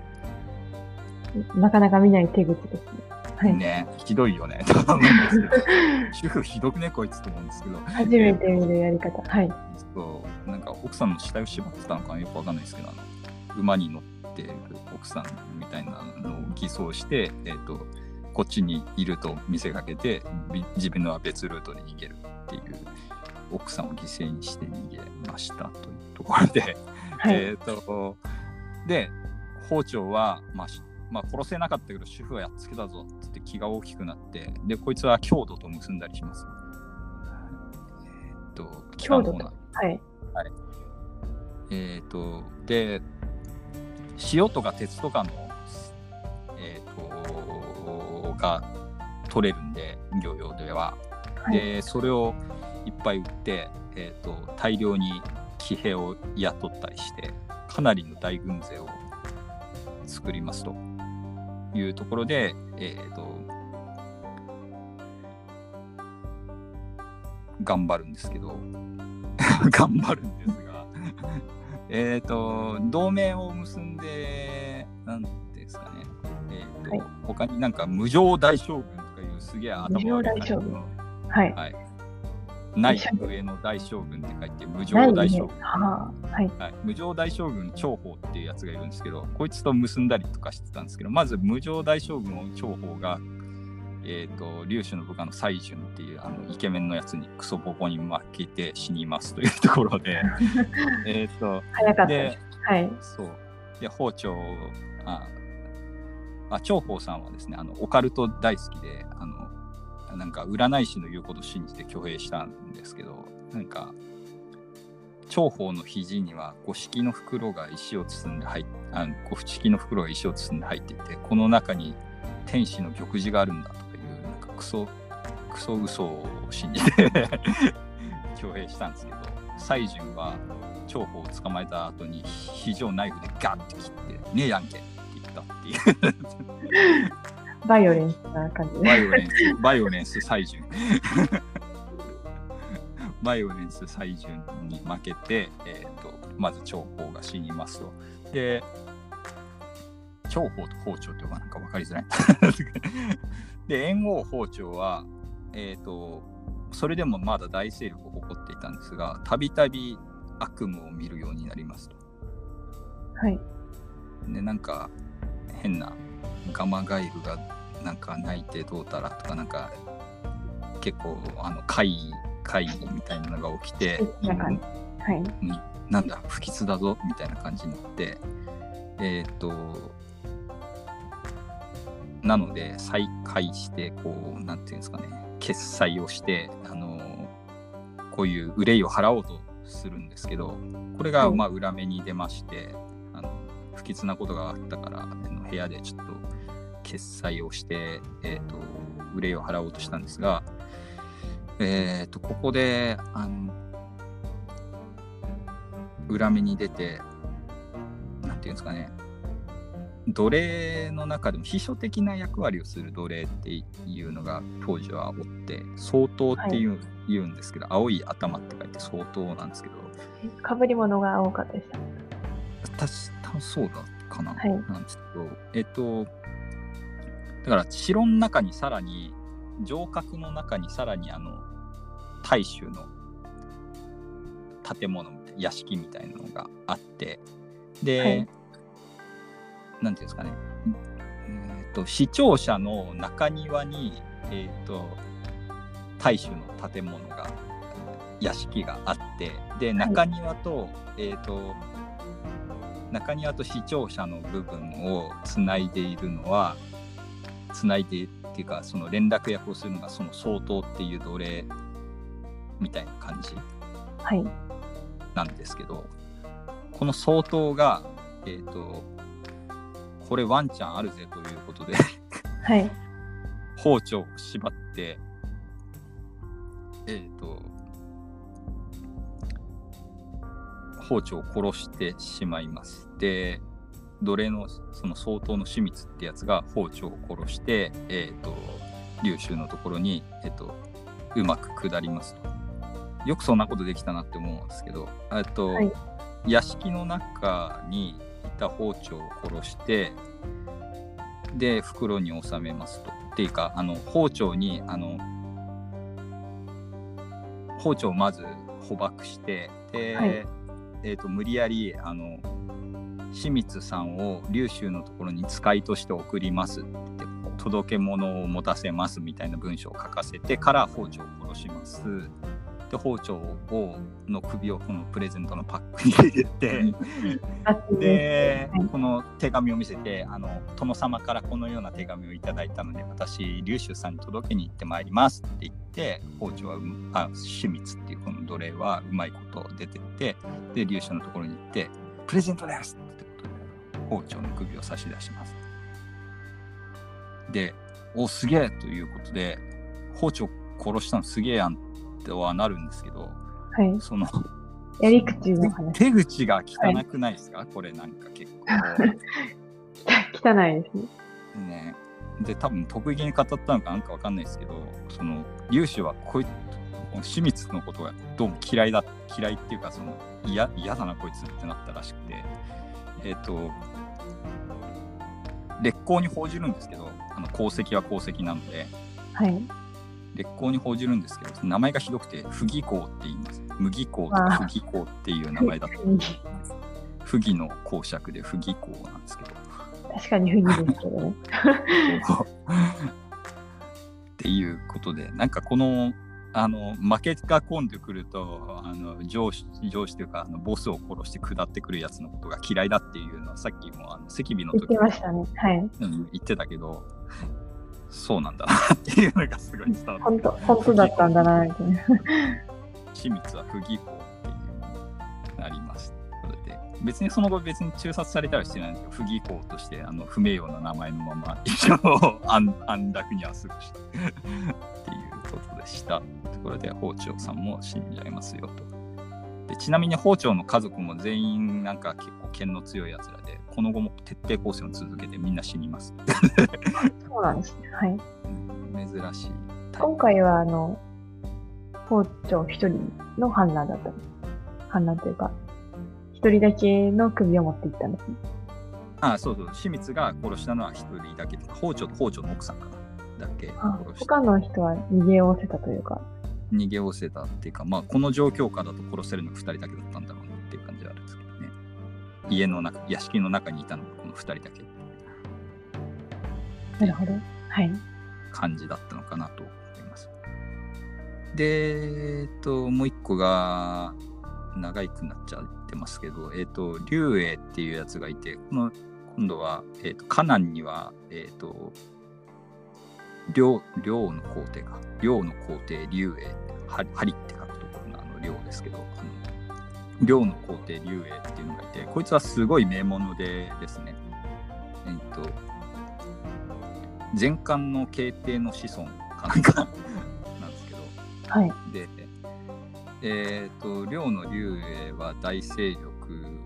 なかなか見ない手口ですね。はい、ね、ひどいよね。主婦ひどくね、こいつと思うんですけど。初めて見るやり方。はい。そう、なんか奥さんの死体を縛ってたのかな？よくわかんないですけど、あの馬に乗ってる奥さんみたいなのを偽装して、えっ、ー、と、こっちにいると見せかけて、自分のは別ルートで逃げるっていう、奥さんを犠牲にして逃げましたというところで、はい、えっ、と、で、包丁は、まあ、まあ、殺せなかったけど主婦はやっつけたぞって気が大きくなってでこいつは強度と結んだりします。えー、っと強度と？はい。はい、えー、っとで塩とか鉄とかのえー、っとが取れるんで漁業では。はい、でそれをいっぱい売って、えー、っと大量に騎兵を雇ったりしてかなりの大軍勢を作りますと。いうところで、えっ、ー、と、頑張るんですけど、頑張るんですが えっと、同盟を結んで、なんていうんですかね、えっ、ー、と、はい、他になんか無常大将軍とかいうすげえ頭悪い感じの、はい、はいない。上の大将軍って書い。て無常大将軍、はい、はい、無常大将軍長宝っていうやつがいるんですけどこいつと結んだりとかしてたんですけどまず無常大将軍を長宝がえーと、劉州の部下の西順っていうあのイケメンのやつにクソボコに負けて死にますというところで えっと早かったで、はい、そう。で包丁ああ長宝さんはですねあのオカルト大好きであのなんか占い師の言うことを信じて挙兵したんですけどなんか長方の肘には五色の袋が石を包んで入っあ五色の袋が石を包んで入っていてこの中に天使の玉璽があるんだとかいうなんかクソクソ嘘を信じて 挙兵したんですけど祭遵は張豊を捕まえた後に肘をナイフでガッて切って「ねえやんけ」って言ったっていう。バイオレンスな感じで。バイオレンスバイオレンス祭遵バイオレンス祭遵 に負けて、えー、とまず張豊が死にますと。で張豊と彭寵というかなんか分かりづらい。で燕王彭寵は、えー、とそれでもまだ大勢力を誇っていたんですがたびたび悪夢を見るようになりますと。はい。でなんか変なガマガエルがなんか泣いてどうたらとかなんか結構あの怪異怪異みたいなのが起きてなんかはい。になんだ不吉だぞみたいな感じになってえーっとなので再開してこうなんていうんですかね決済をしてあのこういう憂いを払おうとするんですけどこれがはいまあ裏目に出まして、あの不吉なことがあったから部屋でちょっと決済をして、えー、と憂いを払おうとしたんですが、えー、とここであの裏目に出てなんていうんですかね奴隷の中でも秘書的な役割をする奴隷っていうのが当時はおって総統っていう、言うんですけど青い頭って書いて総統なんですけどかぶり物が多かったでした。私多分そうだかな、はい。なんですけどえっとだから城の中にさらに城郭の中にさらにあの大衆の建物みたい屋敷みたいなのがあってで、はい。なんていうんですかねえっと市庁舎の中庭にえっと大衆の建物が屋敷があってで中庭と、えっと中庭と市庁舎の部分をつないでいるのはつないでっていうかその連絡役をするのがその総統っていう奴隷みたいな感じはい。なんですけどこの総統がえっ、とこれワンチャンあるぜということではい。包丁を縛ってえっ、と包丁を殺してしまいますで奴隷のその総統のシミツってやつが包丁を殺してえっ、と劉州のところにえっ、とうまく下りますと。よくそんなことできたなって思うんですけどえっと、はい。屋敷の中にいた包丁を殺してで袋に収めますと。っていうかあの包丁にあの包丁をまず捕獲してで、はいえー、と無理やりあの清水さんを琉州のところに使いとして送りますって届け物を持たせますみたいな文章を書かせてから包丁を殺します。で包丁をの首をこのプレゼントのパックに 入れて。ではい、この手紙を見せて、あの殿様からこのような手紙をいただいたので、私、龍州さんに届けに行ってまいりますって言って、包丁はう、あ、清水っていうこの奴隷はうまいこと出てって、で、龍州のところに行って、プレゼントですってことで、包丁の首を差し出します。で、お、すげえということで、包丁殺したのすげえやんってはなるんですけど、はい。その、やり口の話。手口が汚くないですか、これなんか結構。汚いですね。ね。で、多分得意げに語ったのかなんかわかんないですけど、その、粒子はこい清水のことがどうも嫌いだ、嫌いっていうか、その、嫌嫌だなこいつってなったらしくて、えっ、と、烈光に報じるんですけど、あの功績は功績なので、はい。烈光に報じるんですけど、名前がひどくて、不義光って言います。無義光とか不義光っていう名前だった。不義の公爵で不義光なんですけど。確かに不義ですけどね。っていうことでなんかこのあの負けが込んでくるとあの上司上司というかあのボスを殺して下ってくるやつのことが嫌いだっていうのはさっきもあの赤尾の言っ時てましたね。はい。うん言ってたけどそうなんだなっていうのがすごい伝わって本当、本当だったんだな、みたいな。清水は不義法っていうなります。これで別にその後別に中殺されたりしてないんですけど、不義法としてあの不名誉な名前のまま一応安安楽には過ごしたっていうことでした。ところで包丁さんも死んじゃいますよと。でちなみに包丁の家族も全員なんか結構剣の強いやつらで、この後も徹底抗戦を続けてみんな死にます。そうなんですね。はい。珍しい。今回は、あの、包丁一人の反乱だったんです。反乱というか、一人だけの首を持っていったんですね。あそうそう、清水が殺したのは一人だけで、包丁と包丁の奥さんかなだけ他の人は逃げおせたというか、逃げおせたっていうか、まあ、この状況下だと殺せるのが2人だけだったんだろうなっていう感じはあるんですけどね。家の中、屋敷の中にいたのがこの2人だけなるほど。はい。感じだったのかなと思います。で、えっと、もう一個が、長いくなっちゃってますけど、えっと、龍英っていうやつがいて、この今度は、えっと、カナンには、えっと、両両の皇帝か。両の皇帝、龍英、は針って書くところのあの両ですけど、あの両の皇帝、龍英っていうのがいて、こいつはすごい名物でですね、えっと、前漢の慶帝の子孫かなんか なんですけど、はい。で、えっ、と、両の龍英は大勢力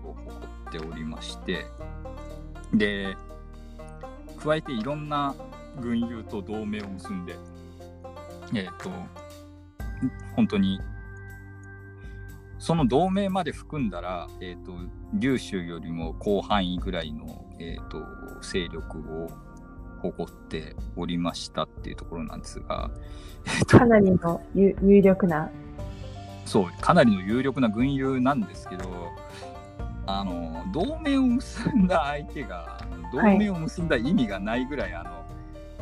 を誇っておりまして、で、加えていろんな軍友と同盟を結んで、えっ、と、本当に、その同盟まで含んだら、えっ、と、龍州よりも広範囲ぐらいの、えっ、と、勢力を誇っておりましたっていうところなんですが、えっ、とか、なりの有有力な、そう、かなりの有力な軍友なんですけど、あの、同盟を結んだ相手が、同盟を結んだ意味がないぐらい、あの、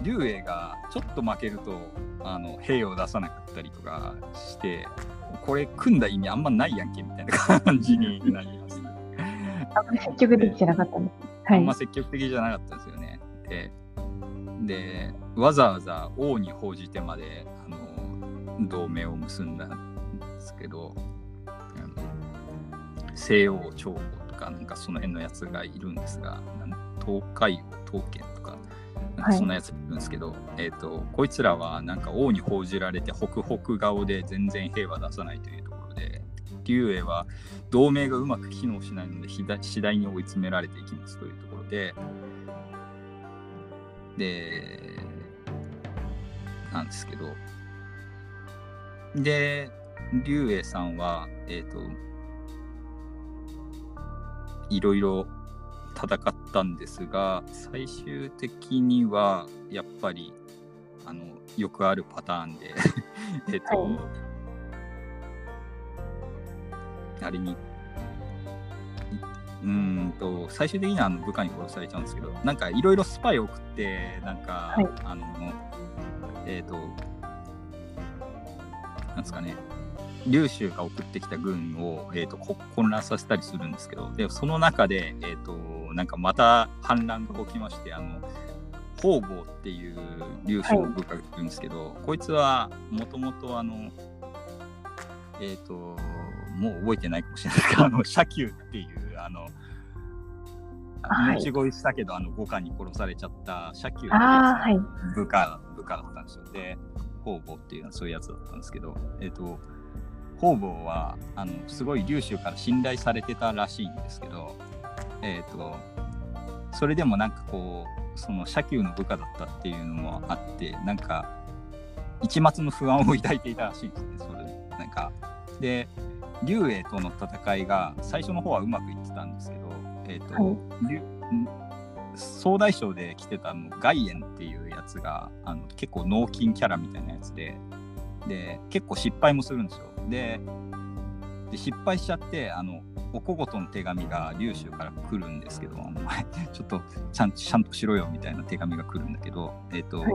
劉英がちょっと負けると、あの、兵を出さなかったりとかして、これ組んだ意味あんまないやんけみたいな感じになります。あんまり積極的じゃなかったんです。はいあんま。積極的じゃなかったですよね。で、でわざわざ王に報じてまであの同盟を結んだんですけど、西欧長王とかなんかその辺のやつがいるんですが、東海王、東剣とか、なんかそんなやついるんですけど、えっ、と、こいつらはなんか王に報じられて、ホクホク顔で全然兵は出さないというところで、劉英は同盟がうまく機能しないので、次第に追い詰められていきますというところで、で、なんですけど、で、劉英さんは、えっ、と、いろいろ戦ったんですが、最終的には、やっぱり、あの、よくあるパターンで、えっと、はい。あれに、いうーんと、最終的にはあの部下に殺されちゃうんですけど、なんかいろいろスパイを送って、なんか、はい。あの、えっ、と、なんですかね、劉州が送ってきた軍を、えー、とこ混乱させたりするんですけど、でその中で、えー、となんかまた反乱が起きまして、あの方々っていう劉州の部下がいるんですけど、こいつはもともとあの、えっ、と、もう覚えてないかもしれないけど、あの、社宮っていう、あの、はい命乞いしたけど、あの、五家に殺されちゃった社宮ああ、はい。部下、部下だったんですよ。で、方々っていうのはそういうやつだったんですけど、えっ、と、方々は、あの、すごい劉州から信頼されてたらしいんですけど、えっ、と、それでもなんかこう、その社宮の部下だったっていうのもあって、なんか、一抹の不安を抱いていたらしいんですね、それ。なんか、で、劉英との戦いが最初の方はうまくいってたんですけど、えっ、と、はい総大将で来てたの外縁っていうやつがあの結構脳筋キャラみたいなやつでで結構失敗もするんですよでで失敗しちゃってあのおこごとの手紙が劉州から来るんですけどお前 ちょっとちゃんちゃんとしろよみたいな手紙が来るんだけどえっ、と、はい。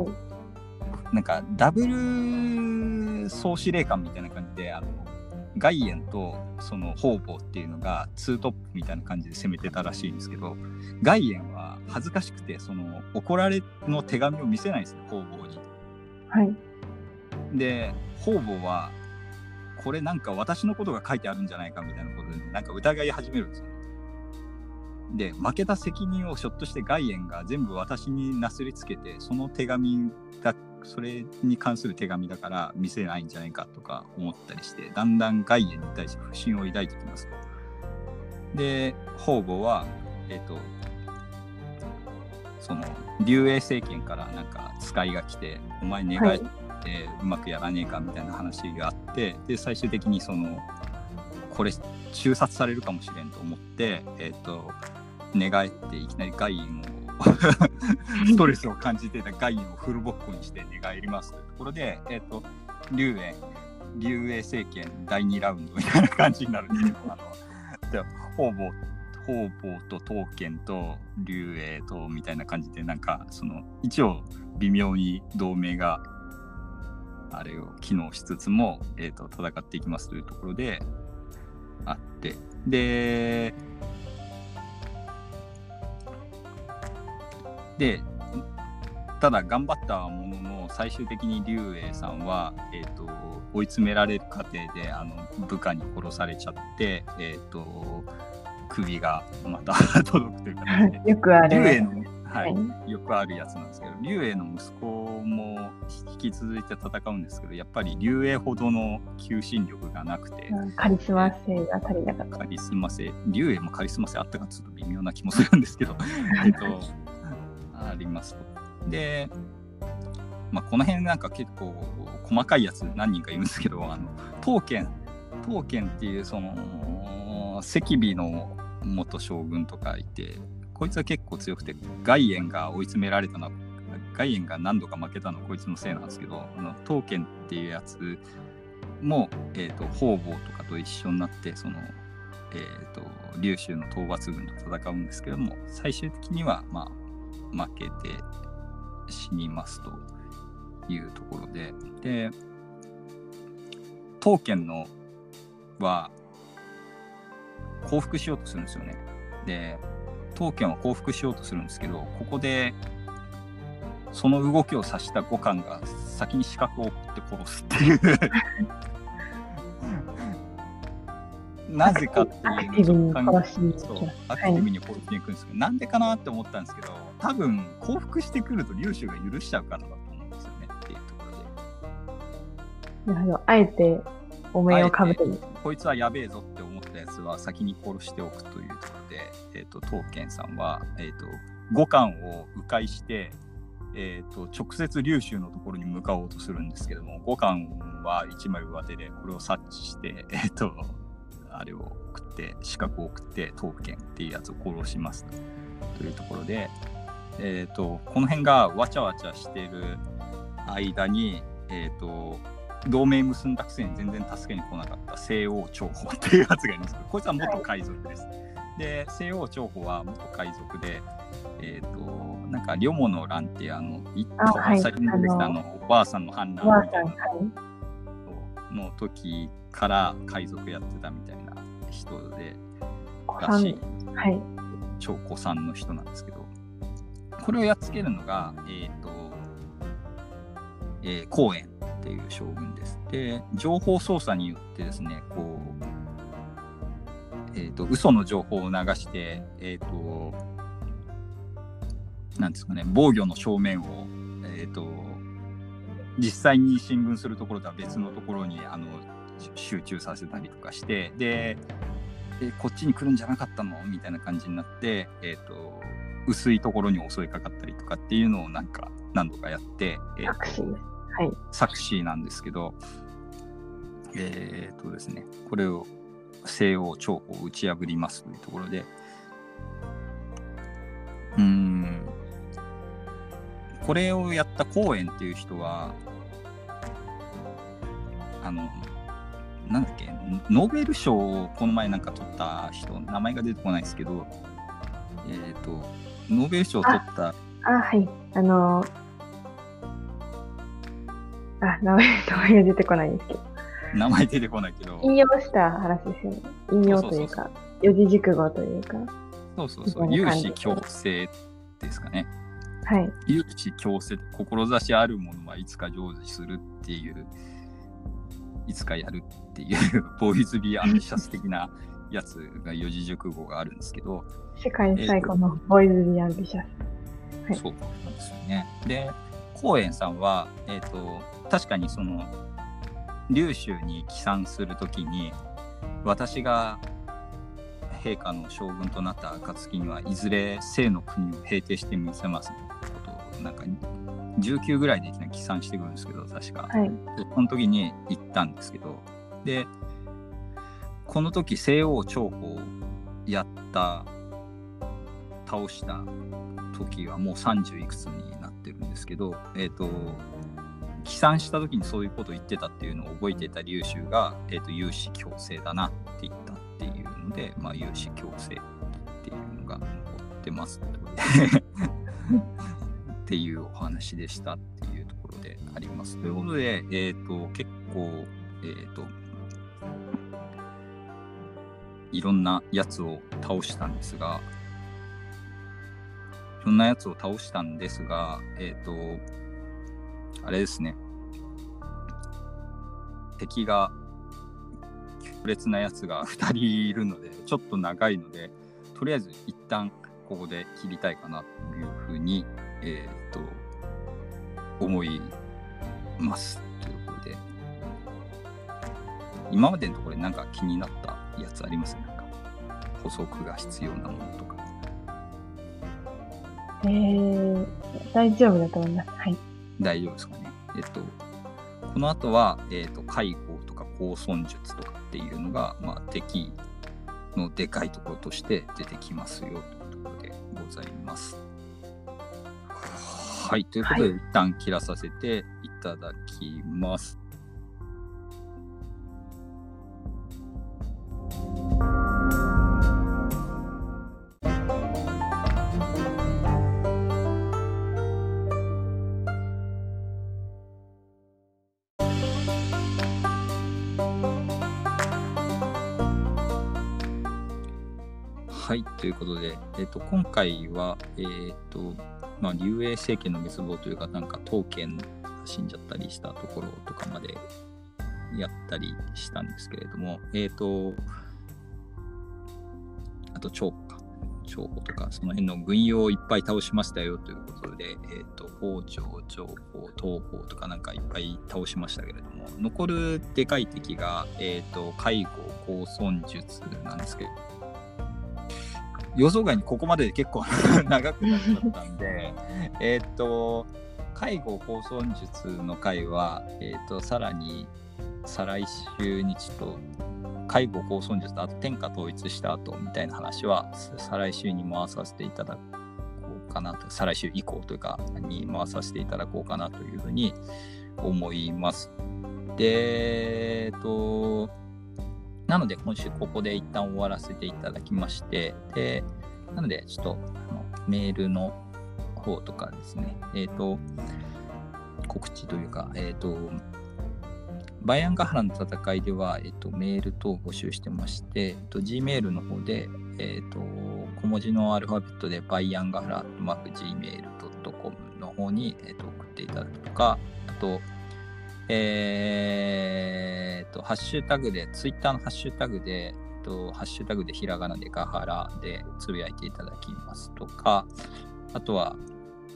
なんかダブル総司令官みたいな感じであの外縁とその方々っていうのがツートップみたいな感じで攻めてたらしいんですけど外縁は恥ずかしくてその怒られの手紙を見せないんですよ方々に。はい。で方々はこれなんか私のことが書いてあるんじゃないかみたいなことで、なんか疑い始めるんですよね。で、負けた責任をひょっとして外縁が全部私になすりつけて、その手紙だ、それに関する手紙だから見せないんじゃないかとか思ったりして、だんだん外縁に対して不信を抱いてきますと。で、方々は、えっ、と、その、竜英政権からなんか使いが来て、お前願いってうまくやらねえかみたいな話があって、で、最終的にその、これ中殺されるかもしれんと思って、えっ、と、寝返っていきなり外院を ストレスを感じていた外院をフルボッコにして寝返りますというところで、えっ、と、竜英、竜英政権第2ラウンドみたいな感じになるんですけど、あの、で方々、方々と刀剣と竜英とみたいな感じで、なんか、その、一応微妙に同盟が、あれを機能しつつも、えっ、と、戦っていきますというところで、あって、で、で、ただ頑張ったものの最終的に竜英さんは、えー、と追い詰められる過程であの部下に殺されちゃって、えー、と首がまた 届くという形で よくある。の、ははいい、よくあるやつなんですけど竜英の息子も引き続いて戦うんですけどやっぱり竜英ほどの求心力がなくて。うんカリスマ性が足りなかった。カリスマ性、竜英もカリスマ性あったかちょっと微妙な気もするんですけど、えっと、ありますと。で、まあ、この辺なんか結構細かいやつ何人かいるんですけど、あの、刀剣、刀剣っていうその、赤尾の元将軍とかいて、こいつは結構強くて、外縁が追い詰められたのは、外縁が何度か負けたのはこいつのせいなんですけど、あの刀剣っていうやつも、えー、と方々とかと一緒になってその、えー、と琉州の討伐軍と戦うんですけども最終的には、まあ、負けて死にますというところで。で刀剣のは降伏しようとするんですよね。で刀剣は降伏しようとするんですけどここでその動きを指した五感が先に視覚を送って殺すっていう なぜかっていうティブにのを殺しに行そうきます。アクティブに殺しに行くんですけど、なんでかなって思ったんですけど多分降伏してくると龍州が許しちゃうからだと思うんですよねっていうところでなるほど。あえて、お面をかぶってる。こいつはやべえぞって思ったやつは先に殺しておくというとこえっと刀剣さんは、えっと五感を迂回して、えっと直接龍州のところに向かおうとするんですけども五感は一枚上手でこれを察知して、えっとあれを送って資格を送って刀剣っていうやつを殺しますというところで、えっとこの辺がわちゃわちゃしてる間に、えっと同盟結んだくせに全然助けに来なかった西欧長保っていうやつがいるんですけど、こいつは元海賊です。で、西欧長保は元海賊で、えっ、と、なんか、リョモの乱ってあの、一あはい最初に出てきたあの、おばあさんの反乱みたいなはい。の時から海賊やってたみたいな人で、子さんらしい、はい。超古参の人なんですけど、これをやっつけるのが、えっ、と、えー、公園っていう将軍です。で、情報操作によってですね、こう、えっ、と、嘘の情報を流して、えっ、と、なんですかね、防御の正面を、えっ、と、実際に進軍するところとは別のところにあの集中させたりとかして、で、えこっちに来るんじゃなかったの？みたいな感じになって、えっ、と、薄いところに襲いかかったりとかっていうのをなんか何度かやって、えーシー。はい。作詞なんですけど、えっ、とですね、これを西欧長を打ち破りますというところで、うん、これをやった公園っていう人は、あの、なんだっけ、ノーベル賞をこの前なんか取った人、名前が出てこないですけど、えっ、と、ノーベル賞を取った、あ、はい。あのー、あ、名前、名前が出てこないんですけど。名前出てこないけど、引用した話ですよね。引用というか、四字熟語というか。そうそうそう、有志竟成ですかね。はい。有志竟成、志あるものはいつか成就するっていういつかやるっていう Boys, be ambitious 的なやつが四字熟語があるんですけど、世界最古の Boys, be ambitious。はいそうなんですよね。で、公園さんは、えっ、と、確かにその、龍州に帰参するときに、私が陛下の将軍となった暁にはいずれ清の国を平定してみせます。ことをなんか19ぐらいでいきなり帰参してくるんですけど確か、はい。その時に行ったんですけど。でこの時西欧長保をやった倒した時はもう30いくつになってるんですけどえっ、と帰参した時にそういうことを言ってたっていうのを覚えていた龍州が、えー、と有志強制だなって言ったっていうので、まあ、有志強制っていうのが残ってますっていうお話でしたっていうところであります。ということで、えっ、と、結構、えっ、と、いろんなやつを倒したんですが、いろんなやつを倒したんですが、えっ、と、あれですね。敵が強烈なやつが 2人いるので、ちょっと長いので、とりあえず一旦ここで切りたいかなというふうに、えっ、と、思います。ということで、今までのところでなんか気になったやつあります？なんか補足が必要なものとか。えー、大丈夫だと思います。はい。大丈夫ですかね。えっと、この後は、えっと、介護とか高尊術とかっていうのが、まあ、敵のでかいところとして出てきますよというところでございます。はい、ということで、は一旦切らさせていただきます。はい、はいということで、えっと今回は、えっとまあ、竜英政権の滅亡というか、なんか刀剣が死んじゃったりしたところとかまでやったりしたんですけれども、えっ、と、あと長か、長保とか、その辺の軍用をいっぱい倒しましたよということで、えっ、と、北条、長保、東方とかなんかいっぱい倒しましたけれども、残るでかい敵が、えっ、と、介護、高尊術なんですけど、予想外にここまでで結構 長くなっちゃったんで、えっと、介護高尊術の回は、えっと、さらに再来週にちょっと、介護高尊術あと天下統一した後みたいな話は、再来週に回させていただこうかなと、再来週以降というか、に回させていただこうかなというふうに思います。で、えっと、なので今週ここで一旦終わらせていただきまして、で、なのでちょっとメールの方とかですね、えっ、と、告知というか、えっ、と、バイアンガハラの戦いでは、えっ、と、メール等を募集してまして、えっ、と、Gmail の方で、えっ、と、小文字のアルファベットでバイアンガハラ、マーク Gmail.com の方に、えっ、と、送っていただくとか、あと、えー、と、ハッシュタグで、ツイッターのハッシュタグで、と、ハッシュタグでひらがなでガハラでつぶやいていただきますとか、あとは、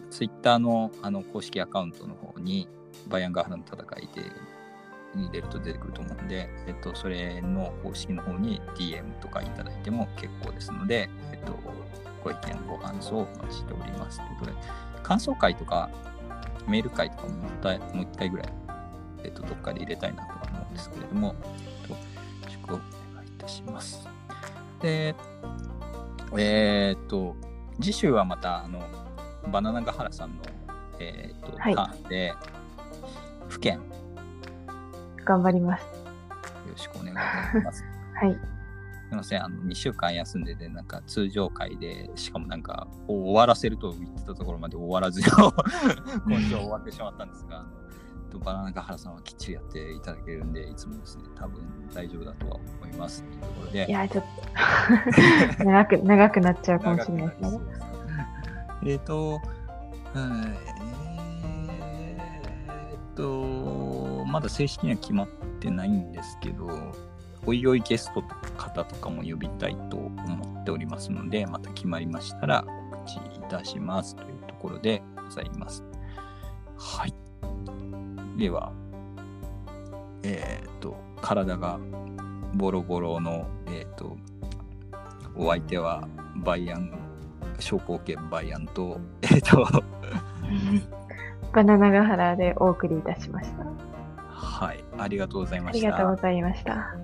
ツイッターのあの公式アカウントの方に、バイアンガハラの戦いで入れると出てくると思うんで、えっと、それの公式の方に DM とかいただいても結構ですので、えっと、ご意見、ご感想をお待ちしております。ということで、感想会とか、メール会とかももう一回ぐらいえっと、どっかで入れたいなとは思うんですけれども、えっと、祝をお願いいたします。で、えーっと、次週はまた、あの、バナナガハラさんの、えーっと、はいターンで、府県、よ頑張ります。ろしくお願いいたします。はい。すみません、あの2週間休んでて、なんか通常会で、しかもなんか終わらせると言ってたところまで終わらず、今週は終わってしまったんですが、とバナナガハラさんはきっちりやっていただけるんで、いつもですね、多分大丈夫だとは思いますというところで。いや、ちょっと 長く、長くなっちゃうかもしれないですね。えっ、と、うんえーっと、まだ正式には決まってないんですけど、おいおいゲストの方とかも呼びたいと思っておりますので、また決まりましたら告知いたしますというところでございます。はい。では、えっ、と、体がボロボロの、えっ、と、お相手はバイアン、商工券バイアンと、えっ、と、バナナガハラでお送りいたしました。はい、ありがとうございあました。りがとうございました。